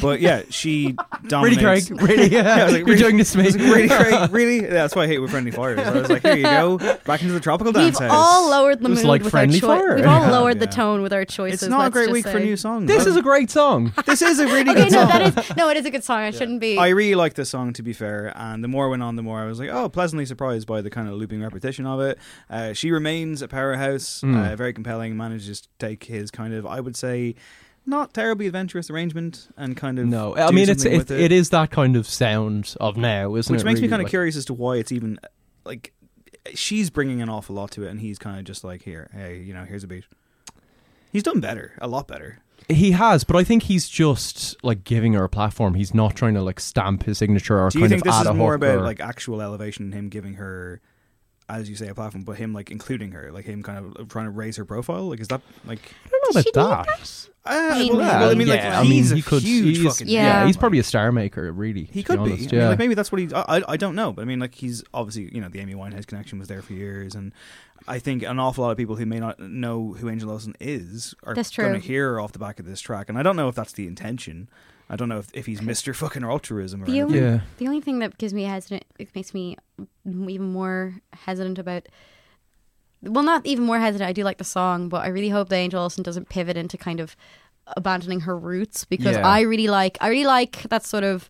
S1: But yeah, she dominates.
S2: Really,
S1: dominates.
S2: Craig? Really?
S1: I was
S2: You're doing this to me?
S1: Like, really, Craig? Really? Yeah, that's why I hate with Friendly Fires. I was like, here you go, back into the tropical dance
S4: We've
S1: house.
S4: all lowered the mood
S2: like
S4: with
S2: Friendly
S4: our choice. We've all
S2: Yeah.
S4: lowered the tone with our choices.
S1: It's not a great
S4: just
S1: week for new songs.
S2: This is a great song.
S1: this is a really
S4: Okay,
S1: good
S4: no,
S1: song.
S4: that is no, it is a good song. I shouldn't be.
S1: I really like this song, to be fair. And the more I went on, the more I was like, oh, pleasantly surprised by the kind of looping repetition of it. Uh, she remains a powerhouse,
S2: Mm.
S1: uh, very compelling. Manages to take his kind of, I would say, not terribly adventurous arrangement and kind of
S2: No, I mean it's
S1: something
S2: it, it is that kind of sound of now, isn't
S1: which
S2: it?
S1: makes me kind of
S2: Like-
S1: curious as to why it's even like she's bringing an awful lot to it, and he's kind of just like, here, hey, you know, here's a beat. He's done better, a lot better.
S2: He has, but I think he's just like giving her a platform. He's not trying to like stamp his signature or
S1: Do you
S2: kind
S1: think
S2: of
S1: this is more about
S2: or-
S1: like actual elevation, in him giving her, as you say, a platform, but him like including her, like him kind of trying to raise her profile? Like, is that like?
S2: I don't know about that.
S1: Uh,
S4: mean,
S1: well, well, I mean, like,
S2: yeah, I
S1: he's
S2: mean,
S1: a
S2: he could.
S1: huge
S2: he's,
S1: fucking
S2: yeah,
S4: Yeah.
S2: he's probably a star maker, really.
S1: He could be.
S2: honest,
S1: I mean,
S2: yeah.
S1: like maybe that's what he. I, I I don't know, but I mean, like he's obviously you know the Amy Winehouse connection was there for years, and I think an awful lot of people who may not know who Angel Olsen is are
S4: That's
S1: going to hear off the back of this track, and I don't know if that's the intention. I don't know if, if he's Mister fucking altruism or
S4: The
S1: anything.
S4: only,
S2: Yeah.
S4: the only thing that gives me hesitant, it makes me even more hesitant about. Well, not even more hesitant. I do like the song, but I really hope that Angel Olsen doesn't pivot into kind of abandoning her roots because
S2: Yeah.
S4: I really like. I really like that sort of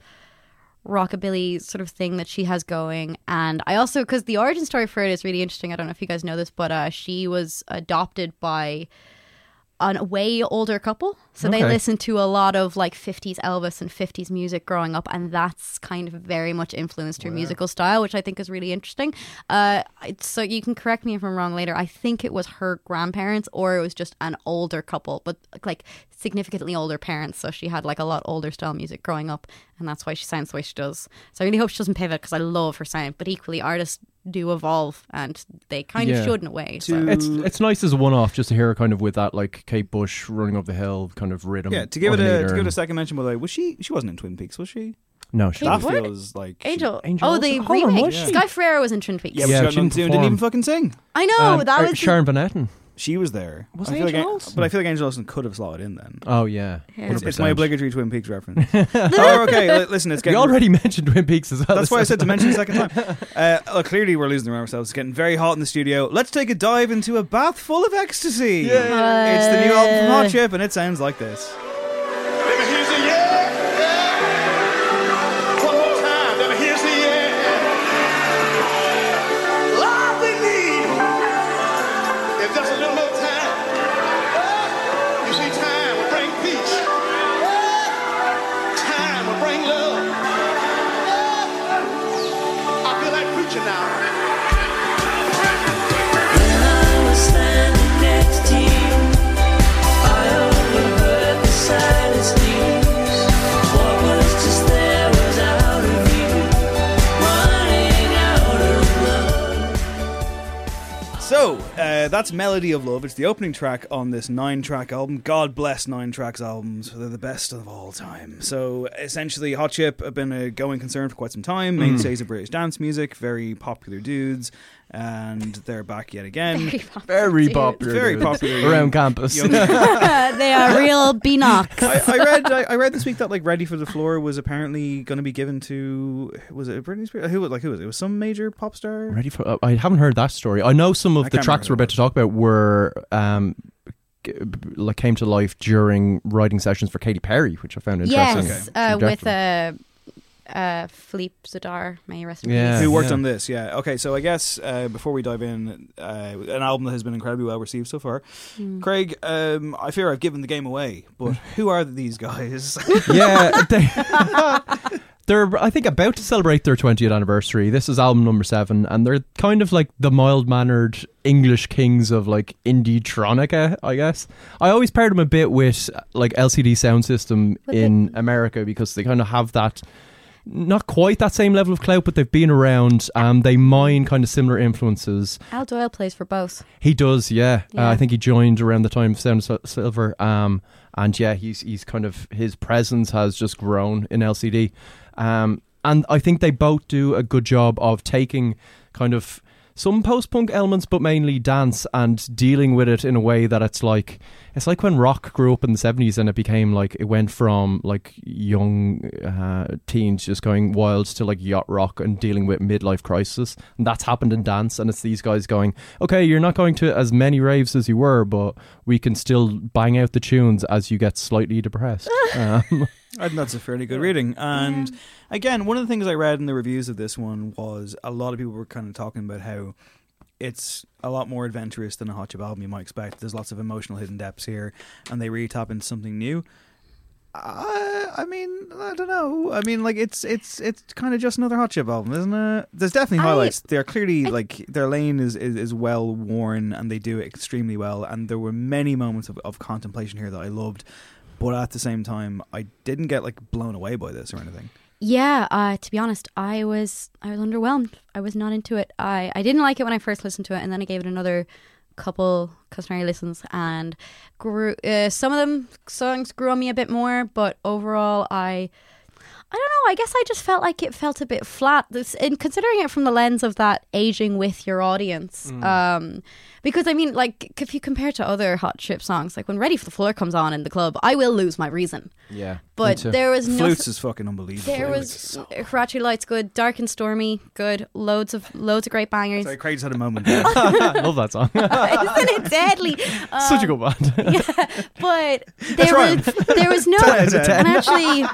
S4: rockabilly sort of thing that she has going, and I also because the origin story for it is really interesting. I don't know if you guys know this, but uh, she was adopted by a way older couple. So they
S2: Okay.
S4: listened to a lot of like 50s Elvis and 50s music growing up, and that's kind of very much influenced her musical style, which I think is really interesting. Uh, so you can correct me if I'm wrong later. I think it was her grandparents, or it was just an older couple, but like significantly older parents. So she had like a lot older style music growing up, and that's why she sounds the way she does. So I really hope she doesn't pivot because I love her sound. But equally, artists do evolve, and they kind
S2: Yeah.
S4: of should in a way. So.
S2: It's it's nice as a one off just to hear her kind of with that like Kate Bush running up the hill kind of rhythm.
S1: Yeah, to give it a to give it a second mention, by the way, was she? She wasn't in Twin Peaks, was she?
S2: No, she
S1: that
S4: what?
S1: feels like she-
S4: Angel.
S2: Angel
S4: oh, the
S2: Olsen? Hold on,
S4: remake.
S2: was?
S4: Sky Ferreira was in Twin Peaks.
S1: Yeah, but
S2: Yeah,
S1: she
S2: she didn't
S1: nothing to do and didn't even fucking sing.
S4: I know
S2: Um,
S4: that
S2: uh,
S4: was
S2: Sharon Van Etten.
S1: She was there.
S2: Was
S1: I feel
S2: Angel
S1: like,
S2: Olsen?
S1: But I feel like Angel Olsen could have slotted in then.
S2: Oh yeah,
S4: Yeah.
S1: It's, it's
S2: 100%.
S1: my obligatory Twin Peaks reference. oh, okay. li- listen, it's
S2: We
S1: getting.
S2: already mentioned Twin Peaks as well.
S1: That's why I said to mention it a second time. Uh, look, clearly, we're losing the ourselves. It's getting very hot in the studio. Let's take a dive into a bath full of ecstasy. Yeah, It's the new album from Hot Chip, and it sounds like this. Uh, that's Melody of Love. It's the opening track on this nine track album. God bless nine tracks albums. They're the best of all time. So essentially, Hot Chip have been a going concern for quite some time.
S2: Mm.
S1: Mainstays of British dance music, very popular dudes. And they're back yet again.
S4: Very popular
S2: Very popular.
S1: Very
S2: dudes
S1: popular
S2: around campus.
S1: young-
S4: they are real beanox.
S1: I, I read I, I read this week that like Ready for the Floor was apparently going to be given to was it Britney Spears? Who like who was it? it was some major pop star?
S2: Ready for? uh, I haven't heard that story. I know some of
S1: I
S2: the
S1: can't
S2: tracks we're
S1: remember
S2: about to talk about were um, g- like came to life during writing sessions for Katy Perry, which I found interesting.
S4: Yes,
S2: She
S4: uh, with
S2: definitely-
S4: uh, uh, Philippe Zdar, may you rest in
S2: Yeah.
S4: peace.
S1: Who worked
S2: yeah.
S1: on this? Yeah. Okay. So I guess uh, before we dive in, uh, an album that has been incredibly well received so far.
S4: Hmm.
S1: Craig, um, I fear I've given the game away, but who are these guys?
S2: yeah, they, they're I think about to celebrate their 20th anniversary. This is album number seven, and they're kind of like the mild mannered English kings of like indie tronica, I guess. I always paired them a bit with like LCD Sound System
S4: But
S2: in America because they kind of have that. Not quite that same level of clout, but they've been around. Um, they mine kind of similar influences.
S4: Al Doyle plays for both.
S2: He does, yeah. Uh, I think he joined around the time of Sound of Silver. Um, and yeah, he's he's kind of his presence has just grown in LCD. Um, and I think they both do a good job of taking kind of some post punk elements, but mainly dance and dealing with it in a way that it's like it's like when rock grew up in the seventies and it became like it went from like young uh, teens just going wild to like yacht rock and dealing with midlife crisis, and that's happened in dance. And it's these guys going, okay, you're not going to as many raves as you were, but we can still bang out the tunes as you get slightly depressed. um,
S1: I think that's a fairly good reading. And again, one of the things I read in the reviews of this one was a lot of people were kind of talking about how it's a lot more adventurous than a Hot Chip album you might expect. There's lots of emotional hidden depths here, and they really tap into something new. I, I mean, I don't know. I mean, like it's it's it's kind of just another Hot Chip album, isn't it? There's definitely
S4: I-
S1: highlights. They're clearly like their lane is, is is well worn, and they do it extremely well. And there were many moments of, of contemplation here that I loved, but at the same time, I didn't get like blown away by this or anything.
S4: Yeah, uh, to be honest, I was I was underwhelmed. I was not into it. I, I didn't like it when I first listened to it, and then I gave it another couple customary listens, and grew. Uh, some of them songs grew on me a bit more, but overall, I I don't know. I guess I just felt like it felt a bit flat. This, and considering it from the lens of that aging with your audience, um, because I mean, like if you compare to other Hot Chip songs, like when Ready for the Floor comes on in the club, I will lose my reason.
S2: yeah,
S4: But there was no
S1: Flutes is fucking unbelievable.
S4: there was Karachi Lights good, Dark and Stormy good, loads of loads of great bangers.
S1: Sorry, Craig just had a moment.
S2: I love that song.
S4: Isn't it deadly?
S2: Such a
S4: Um,
S2: good band.
S4: But there
S1: right.
S4: was there was no
S1: Ten ten.
S4: and actually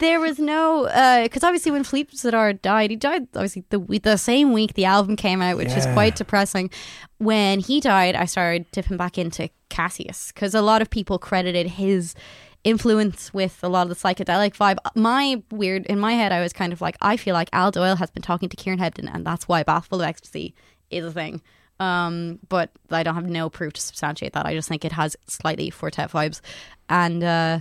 S4: there was no because obviously when Philippe Zdar died, he died obviously the the same week the album came out, which is quite depressing. When he died, I started dipping back into Cassius because a lot of people credited his influence with a lot of the psychedelic vibe. My weird in my head, I was kind of like, I feel like Al Doyle has been talking to Kieran Hebden, and that's why Bath Full of Ecstasy is a thing. Um, but I don't have no proof to substantiate that. I just think it has slightly Four Tet vibes, and uh,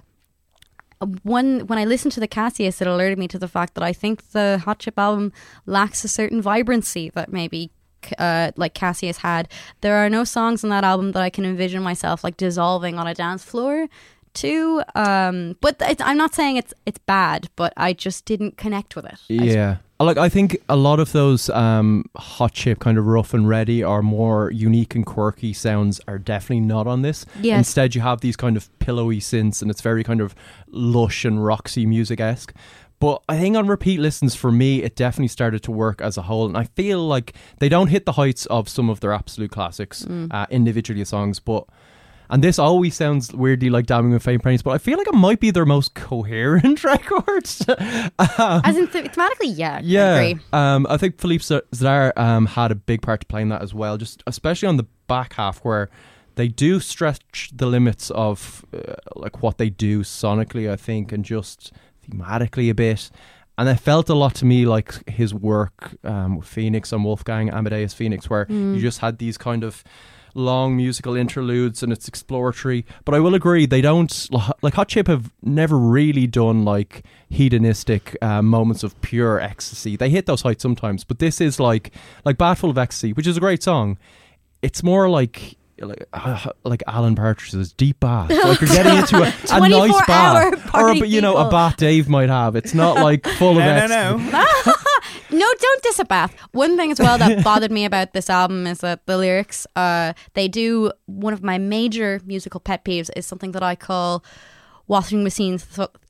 S4: one when I listened to the Cassius, it alerted me to the fact that I think the Hot Chip album lacks a certain vibrancy that maybe uh, like Cassius had. There are no songs on that album that I can envision myself like dissolving on a dance floor to. Um, but I'm not saying it's it's bad, but I just didn't connect with it.
S2: Yeah. Like I think a lot of those um, hot chip kind of rough and ready or more unique and quirky sounds are definitely not on this.
S4: Yes.
S2: Instead, you have these kind of pillowy synths, and it's very kind of lush and roxy music esque. But I think on repeat listens for me, it definitely started to work as a whole, and I feel like they don't hit the heights of some of their absolute classics
S4: Mm.
S2: uh, individually songs, but. And this always sounds weirdly like Damning with Faint Praise, but I feel like it might be their most coherent records.
S4: As in th- thematically, yeah, I
S2: Yeah,
S4: agree.
S2: um, I think Philippe Zdar um, had a big part to play in that as well. Just especially on the back half where they do stretch the limits of uh, like what they do sonically. I think and just thematically a bit. And it felt a lot to me like his work um, with Phoenix and Wolfgang Amadeus Phoenix, where
S4: Mm.
S2: you just had these kind of long musical interludes and it's exploratory. But I will agree, they don't like Hot Chip have never really done like hedonistic uh, moments of pure ecstasy. They hit those heights sometimes, but this is like like Bath Full of Ecstasy, which is a great song. it's more like like uh, like Alan Partridge's deep bath. Like you're getting into a, a nice bath, or
S4: party
S2: but you know
S4: people.
S2: a bath Dave might have. It's not like full of
S1: No,
S2: ex-
S1: no, no.
S4: Don't diss a bath. One thing as well that bothered me about this album is that the lyrics, uh, they do one of my major musical pet peeves is something that I call washing machines.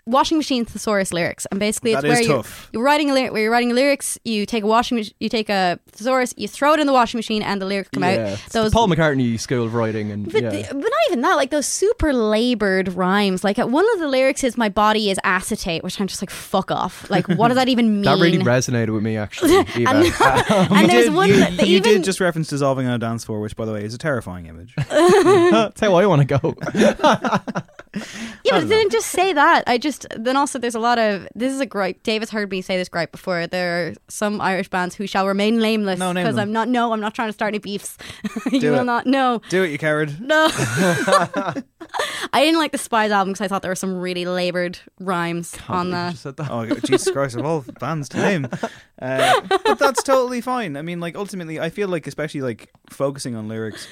S4: Washing machine thesaurus lyrics, and basically it's
S1: where
S4: where
S1: is
S4: you're, you're writing a lyric. Where you're writing lyrics, you take a washing, mach- you take a thesaurus, you throw it in the washing machine, and the lyrics come
S2: Yeah,
S4: out.
S2: it's the Paul McCartney school of writing, and
S4: But,
S2: yeah.
S4: but not even that, like those super labored rhymes. Like uh, one of the lyrics is "My body is acetate," which I'm just like, "Fuck off!" Like, what does that even mean?
S2: that really resonated with me actually.
S4: And-
S2: Um,
S4: and there's
S1: did,
S4: one
S1: you,
S4: that
S1: you
S4: even
S1: did just reference dissolving on a dance floor, which, by the way, is a terrifying image.
S2: That's how I want to go.
S4: Yeah, but it didn't just say that. I just then also there's a lot of this is a gripe. David's heard me say this gripe before. There are some Irish bands who shall remain nameless
S1: No, name
S4: because
S1: them.
S4: I'm not. No, I'm not trying to start any beefs. you
S1: Do
S4: will
S1: it.
S4: not. No,
S1: Do it, you coward.
S4: no. I didn't like the Spies album because I thought there were some really labored rhymes on the.
S1: Oh, Jesus Christ, of all bands to name. Uh, but that's totally fine. I mean, like, ultimately, I feel like, especially, like, focusing on lyrics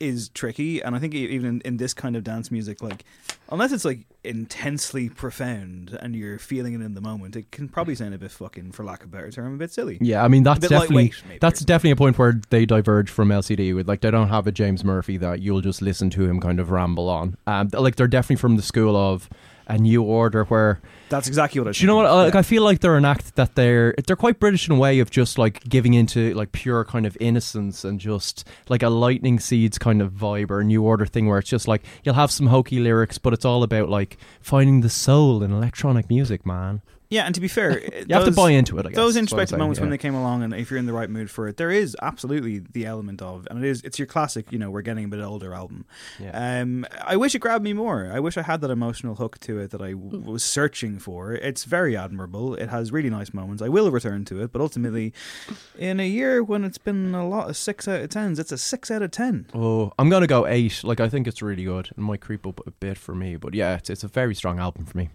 S1: is tricky. And I think even in, in this kind of dance music, like, unless it's, like, intensely profound and you're feeling it in the moment, it can probably sound a bit fucking, for lack of a better term, a bit silly.
S2: Yeah, I mean that's definitely that's definitely a point where they diverge from LCD with like they don't have a James Murphy that you'll just listen to him kind of ramble on. Um, like they're definitely from the school of a new order where
S1: That's exactly what I
S2: do you know what? Like I feel like they're an act that they're they're quite British in a way of just like giving into like pure kind of innocence and just like a lightning seeds kind of vibe or a new order thing where it's just like you'll have some hokey lyrics but it's all about like finding the soul in electronic music, man.
S1: Yeah, and to be fair,
S2: You have to buy into it, I guess,
S1: those
S2: is what I'm
S1: introspective
S2: saying,
S1: moments when they came along, and if you're in the right mood for it, there is absolutely the element of, and it is, it's your classic. You know, we're getting a bit older album. Um, I wish it grabbed me more. I wish I had that emotional hook to it that I w- was searching for. It's very admirable. It has really nice moments. I will return to it, but ultimately, in a year when it's been a lot of six out of tens, it's a six out of ten.
S2: Oh, I'm gonna go eight. Like I think it's really good. It might creep up a bit for me, but yeah, it's it's a very strong album for me.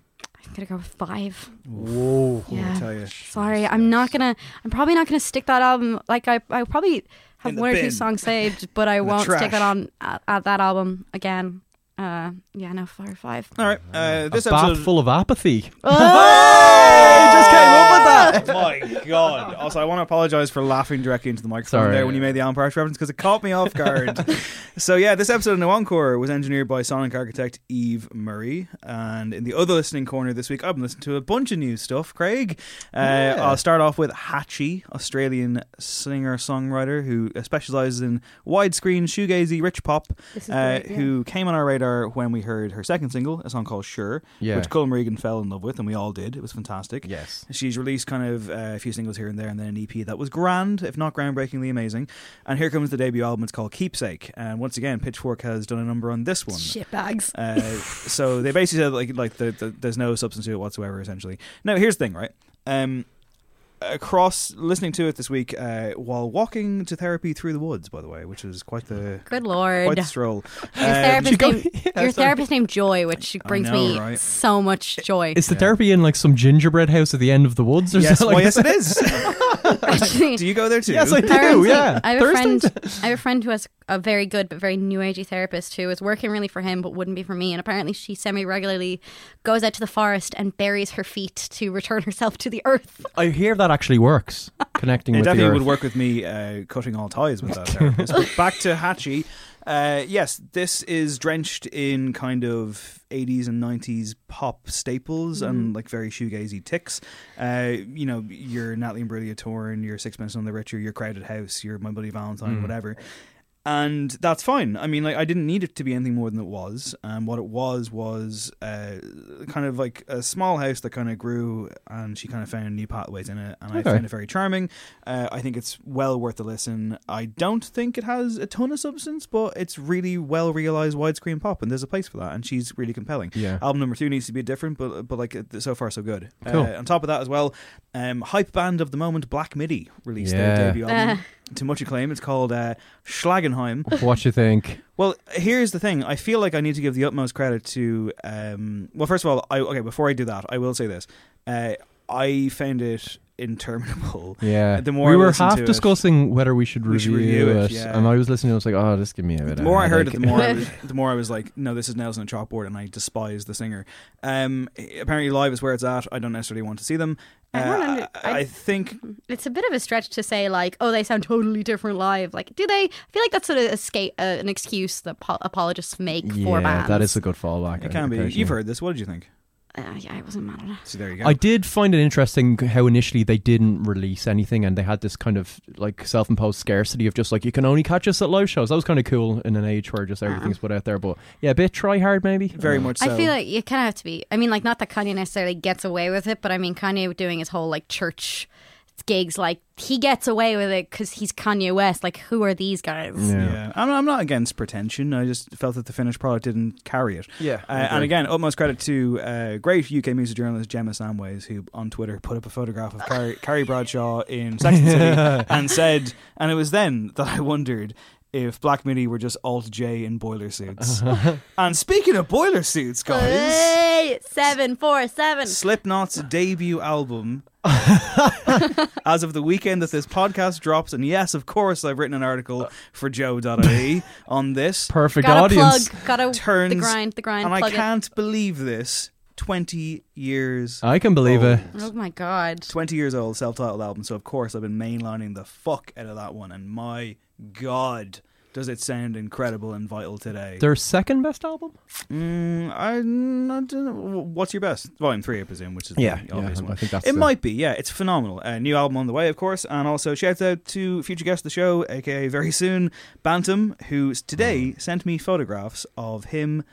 S4: I'm gonna go with five.
S1: Whoa!
S4: Yeah.
S1: I tell you.
S4: Sorry, I'm not gonna. I'm probably not gonna stick that album. Like I, I probably have
S1: In the
S4: one or two songs saved, but I won't stick
S1: trash.
S4: that on at, at that album again. Uh, yeah, no, five, five.
S1: All right, uh, this
S2: a bath
S1: episode
S2: full of apathy.
S4: Oh!
S2: just came up with that.
S1: My God! Also, I want to apologize for laughing directly into the microphone
S2: Sorry.
S1: there when you made the Alan Partridge reference because it caught me off guard. so yeah, this episode of No Encore was engineered by sonic architect Eve Murray, and in the other listening corner this week, I've been listening to a bunch of new stuff. Craig, uh, I'll start off with Hatchie, Australian singer songwriter who specializes in widescreen shoegazy rich pop, uh,
S4: great, yeah.
S1: who came on our radar when we heard her second single, a song called Sure,
S2: Yeah.
S1: which Colin Regan fell in love with, and we all did. It was fantastic.
S2: Yes.
S1: She's released kind of uh, a few singles here and there, and then an EP that was grand, if not groundbreakingly amazing. And here comes the debut album. It's called Keepsake, and once again, Pitchfork has done a number on this one.
S4: Shitbags.
S1: Uh, so they basically said like like the, the, there's no substance to it whatsoever. Essentially, now here's the thing, right? Um, across listening to it this week uh, while walking to therapy through the woods, by the way, which was quite the
S4: Good lord.
S1: quite the stroll.
S4: Your
S1: Um,
S4: therapist,
S2: go-
S4: named,
S2: Yeah,
S4: your therapist named Joy, which brings
S1: know,
S4: me
S1: right?
S4: so much joy.
S2: Is the therapy in like some gingerbread house at the end of the woods or
S1: yes,
S2: something?
S1: well,
S2: like
S1: yes, it
S2: that?
S1: is.
S4: Actually,
S1: Do you go there too?
S2: Yes, I do.
S4: Apparently,
S2: yeah,
S4: I have a friend. I have a friend who has a very good but very new agey therapist who is working really for him, but wouldn't be for me. And apparently, she semi regularly goes out to the forest and buries her feet to return herself to the earth.
S2: I hear that actually works. Connecting
S1: It
S2: with the
S1: definitely
S2: earth.
S1: would work with me uh, cutting all ties with that therapist. but back to Hatchie. Uh, yes, this is drenched in kind of 80s and 90s pop staples and like very shoegazy ticks. Uh, you know, your Natalie Imbruglia Torn, your Sixpence None the Richer, your Crowded House, your My Bloody Valentine,
S2: Mm.
S1: whatever. And that's fine. I mean, like, I didn't need it to be anything more than it was. Um, what it was was uh, kind of like a small house that kind of grew, and she kind of found new pathways in it, and I
S2: Okay.
S1: found it very charming. Uh, I think it's well worth a listen. I don't think it has a ton of substance, but it's really well realized widescreen pop, and there's a place for that. And she's really compelling.
S2: Yeah.
S1: Album number two needs to be different, but but like so far so good.
S2: Cool.
S1: Uh, on top of that as well, um, hype band of the moment, Black Midi, released
S2: Yeah.
S1: their debut album. to much acclaim. It's called uh, Schlagenheim.
S2: What you think?
S1: Well, here's the thing. I feel like I need to give the utmost credit to. Um, well, first of all, I, okay. Before I do that, I will say this. Uh, I found it interminable.
S2: Yeah,
S1: The more
S2: we
S1: I
S2: were half
S1: to it-
S2: discussing whether we should
S1: We
S2: review,
S1: should review it,
S2: it,
S1: yeah.
S2: and I was listening. I was like, "Oh, this give me a bit."
S1: The
S2: of
S1: more I heard it, the more I was, the more I was like, no, this is nails on a chalkboard, and I despise the singer. Um, apparently, live is where it's at. I don't necessarily want to see them.
S4: I
S1: Uh,
S4: under-
S1: I,
S4: I-
S1: think
S4: It's a bit of a stretch to say like, oh, they sound totally different live. Like, do they? I feel like that's sort of escape, uh, an excuse that po- apologists make for
S2: yeah,
S4: bands.
S2: that is a good fallback.
S1: it can be. You've heard this. What did you think?
S4: Uh, yeah, I wasn't mad at it.
S1: See, there you go.
S2: I did find it interesting how initially they didn't release anything and they had this kind of like self-imposed scarcity of just like you can only catch us at live shows. That was kind of cool in an age where just everything's put out there. But yeah, a bit try hard maybe.
S1: Very much so.
S4: I feel like you kind of have to be. I mean, like, not that Kanye necessarily gets away with it, but I mean, Kanye doing his whole like church gigs, like he gets away with it because he's Kanye West. Like, who are these guys?
S1: Yeah, I'm, I'm not against pretension. I just felt that the finished product didn't carry it.
S2: Yeah,
S1: uh, and again, utmost credit to uh, great UK music journalist Gemma Samways, who on Twitter put up a photograph of Carrie, Carrie Bradshaw in Sex and the City and said, and it was then that I wondered if Black Midi were just alt J in boiler suits. and speaking of boiler suits, guys,
S4: Hey, seven four seven.
S1: Slipknot's debut album. as of the weekend that this podcast drops, and yes, of course, I've written an article for Joe.ie on this.
S2: Perfect
S4: Gotta
S2: audience.
S4: plug. Gotta
S1: Turns,
S4: the grind. The grind.
S1: and I
S4: plug it.
S1: can't believe this. 20 years.
S2: I can believe it.
S4: Oh my god.
S1: 20 years old, self titled album. So, of course, I've been mainlining the fuck out of that one. And my God, does it sound incredible and vital today.
S2: Their second best album.
S1: Mm, I, I don't know. What's your best? Volume 3, I presume, which is
S2: Yeah,
S1: the obvious
S2: yeah,
S1: one.
S2: I think that's
S1: it
S2: the-
S1: might be, yeah. It's phenomenal. A new album on the way, of course. And also, shout out to future guest of the show, aka very soon, Bantam, who today
S2: Oh.
S1: sent me photographs of him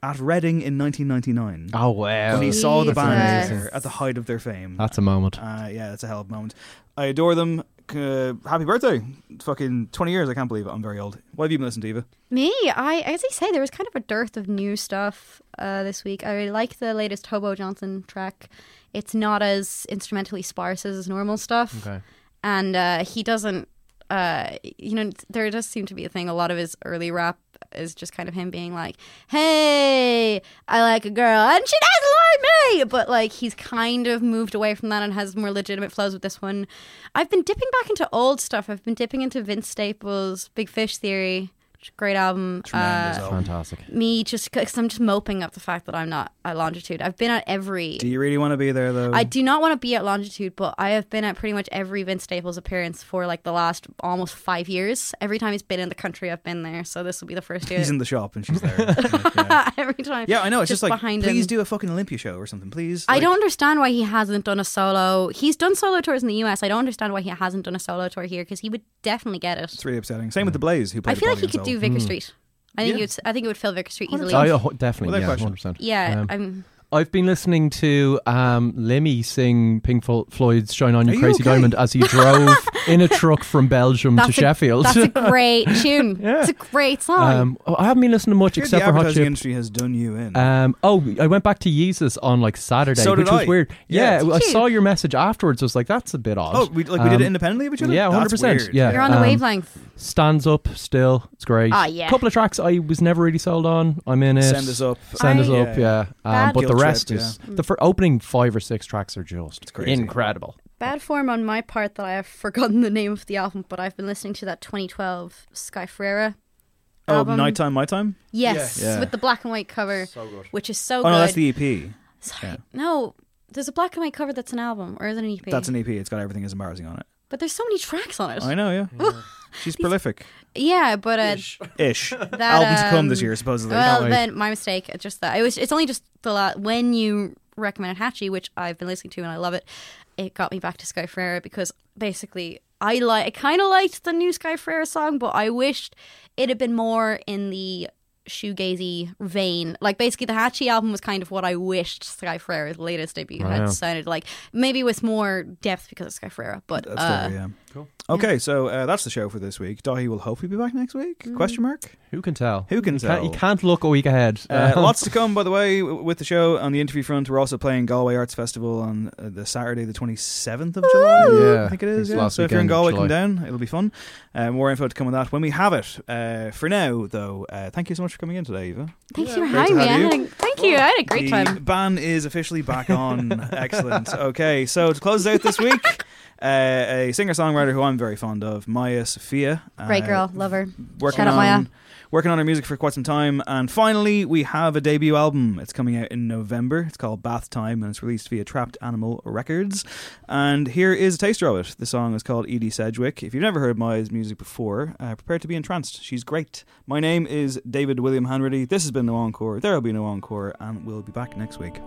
S1: at Reading in 1999.
S2: Oh wow!
S1: when he saw the band at the height of their fame.
S2: That's a moment.
S1: Uh, yeah, that's a hell of a moment. I adore them. Uh, happy birthday! Fucking 20 years. I can't believe it. I'm very old. What have you been listening to, Eva?
S4: Me, I as I say, there was kind of a dearth of new stuff uh, this week. I really like the latest Hobo Johnson track. It's not as instrumentally sparse as his normal stuff,
S2: Okay.
S4: and uh, he doesn't. Uh, you know, there does seem to be a thing. A lot of his early rap is just kind of him being like, "Hey, I like a girl, and she doesn't like me," but like he's kind of moved away from that and has more legitimate flows with this one. I've been dipping back into old stuff. I've been dipping into Vince Staples' Big Fish Theory. Which is a Great album.
S1: Tremendous
S4: Uh,
S1: album.
S2: Fantastic.
S4: me just because I'm just moping up the fact that I'm not at longitude. I've been at every.
S1: Do you really want to be there, though?
S4: I do not want to be at longitude, but I have been at pretty much every Vince Staples appearance for like the last almost five years. Every time he's been in the country, I've been there. So this will be the first year.
S1: He's in the shop and she's there. Like, yeah.
S4: every time.
S1: Yeah, I know. It's just, like,
S4: behind
S1: please
S4: him.
S1: do a fucking Olympia show or something, please.
S4: I don't understand why he hasn't done a solo. He's done solo tours in the US. I don't understand why he hasn't done a solo tour here because he would definitely get it.
S1: It's really upsetting. Same with the Blaze, who
S4: I
S1: played
S4: feel like he
S1: Bobby
S4: could do Vicar
S2: Mm.
S4: Street. I think
S1: Yeah.
S4: it would. I think it would fill Vicar Street easily.
S2: Oh, yeah, ho- definitely,
S1: Without
S2: yeah,
S1: question.
S2: hundred percent.
S4: Yeah,
S2: Um,
S4: I'm.
S2: I've been listening to um, Lemmy sing Pink Floyd's "Shine On You
S1: Are you
S2: Crazy
S1: okay?
S2: Diamond" as he drove in a truck from Belgium to
S4: a,
S2: Sheffield.
S4: That's a great tune.
S2: Yeah.
S4: It's a great song.
S2: um, oh, I haven't been listening to much
S1: Here,
S2: except
S1: the
S2: for Hot Chip.
S1: industry has done you in.
S2: Um, oh, I went back to Yeezus on like Saturday,
S1: So
S2: which
S1: did
S2: was
S1: I.
S2: weird.
S1: Yeah.
S2: Yeah, I saw your message afterwards. I was like, that's a bit odd.
S1: oh, we, like we did it
S2: Um,
S1: independently of each other?
S2: Yeah,
S1: That's
S2: hundred percent.
S1: weird.
S2: Yeah,
S4: You're on the
S2: um,
S4: wavelength.
S2: Stands up still. It's great.
S4: Ah, yeah.
S2: couple of tracks I was never really sold on. I'm in it.
S1: Send us up.
S2: Send us
S4: I-
S2: up. Yeah, um, but the
S1: Guilt
S2: rest
S1: trip,
S2: is the fir- opening five or six tracks are just
S1: crazy.
S2: incredible.
S4: Bad form on my part that I have forgotten the name of the album, but I've been listening to that 2012 Sky Ferreira
S1: Oh,
S4: album.
S1: Nighttime, My Time?
S4: Yes,
S1: Yeah.
S4: with the black and white cover, which is so
S1: Oh,
S4: good.
S1: no, that's the EP.
S4: Sorry.
S1: yeah.
S4: No, there's a black and white cover that's an album, or is it an EP?
S1: That's an EP. It's got everything is embarrassing on it.
S4: But there's so many tracks on it.
S1: I know, yeah. She's prolific.
S4: Yeah, but uh,
S1: Ish.
S4: that
S1: Album to come
S4: um,
S1: this year, supposedly.
S4: Well,
S1: Can't
S4: then my mistake. It's just that it was. It's only just the la- when you recommended Hatchie, which I've been listening to and I love it. It got me back to Sky Ferreira because basically I like. I kind of liked the new Sky Ferreira song, but I wished it had been more in the shoegazy vein. Like basically, the Hatchie album was kind of what I wished Sky Ferreira's latest debut
S2: Wow.
S4: had sounded like. Maybe with more depth because of Sky Ferreira, but
S1: That's
S4: uh,
S1: lovely, yeah. Cool. Okay, so uh, that's the show for this week. Dahi will hopefully be back next week?
S4: Mm.
S1: Question mark?
S2: Who can tell?
S1: Who can
S2: you
S1: tell?
S2: Can't, you can't look a week ahead.
S1: Uh,
S2: Um,
S1: lots to come, by the way, w- with the show on the interview front. We're also playing Galway Arts Festival on uh, the Saturday, the 27th of July.
S2: Yeah,
S1: I think it
S2: I think
S1: is.
S2: it's
S1: Yeah.
S2: last
S1: So if you're in
S2: weekend,
S1: Galway,
S2: July.
S1: come down. It'll be fun. Uh, more info to come on that when we have it. Uh, for now, though, uh, thank you so much for coming in today, Eva.
S4: Thank you for
S1: Great
S4: having me.
S1: have
S4: I had a, thank you. I had a great
S1: the
S4: time.
S1: ban is officially back on. Excellent. Okay, so to close us out this week,
S7: uh, a singer songwriter who I'm very fond of, Maija Sofia.
S4: Uh, great
S7: uh,
S4: girl, love her.
S7: Working
S4: Shout
S7: on,
S4: Maija.
S7: Working on her music for quite some time, and finally we have a debut album. It's coming out in November. It's called Bath Time, and it's released via Trapped Animal Records. And here is a taster of it. The song is called Edie Sedgwick. If you've never heard Maya's music before, uh, prepare to be entranced. She's great. My name is David William Hanratty. This has been No Encore. There will be no encore, and we'll be back next week.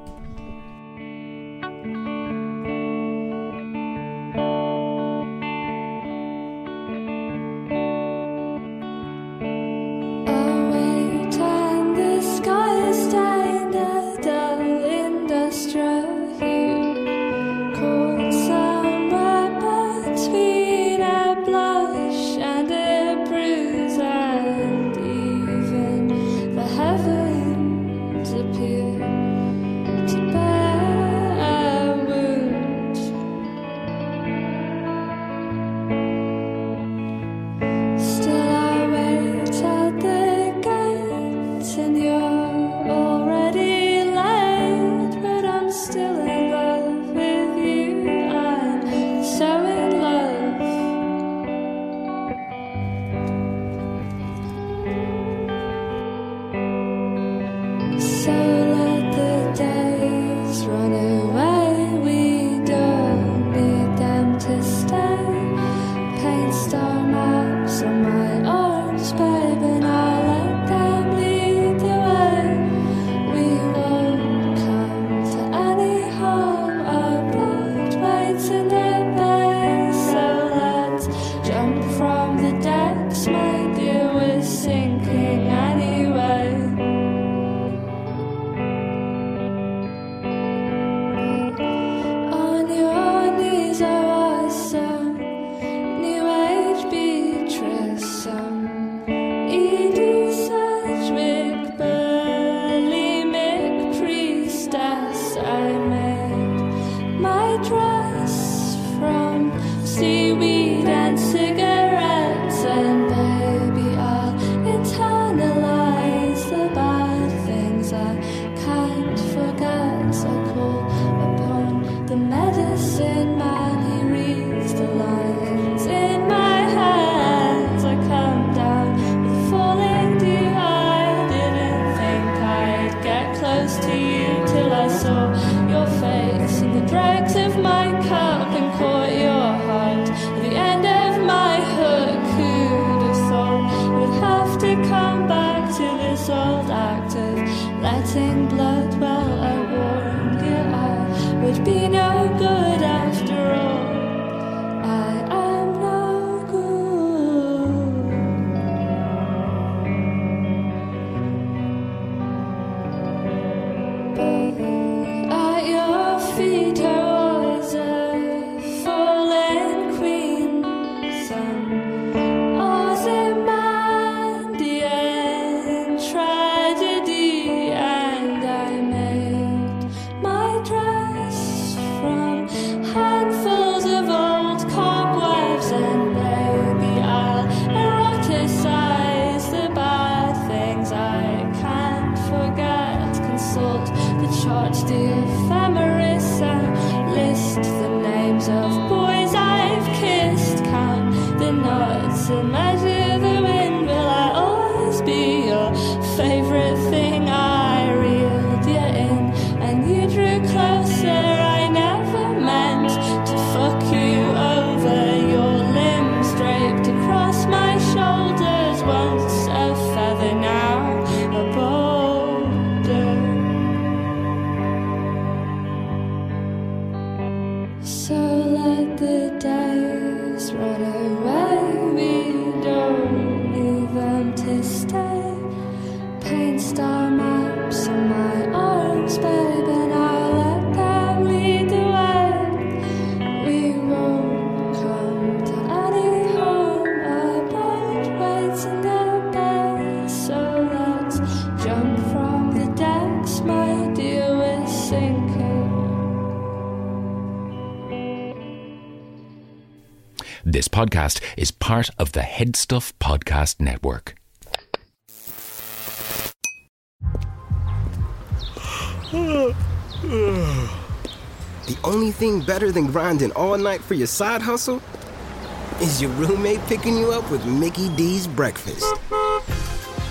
S8: This
S9: podcast is part of the HeadStuff Podcast Network.
S10: the only thing better than grinding all night for your side hustle is your roommate picking you up with Mickey D's breakfast.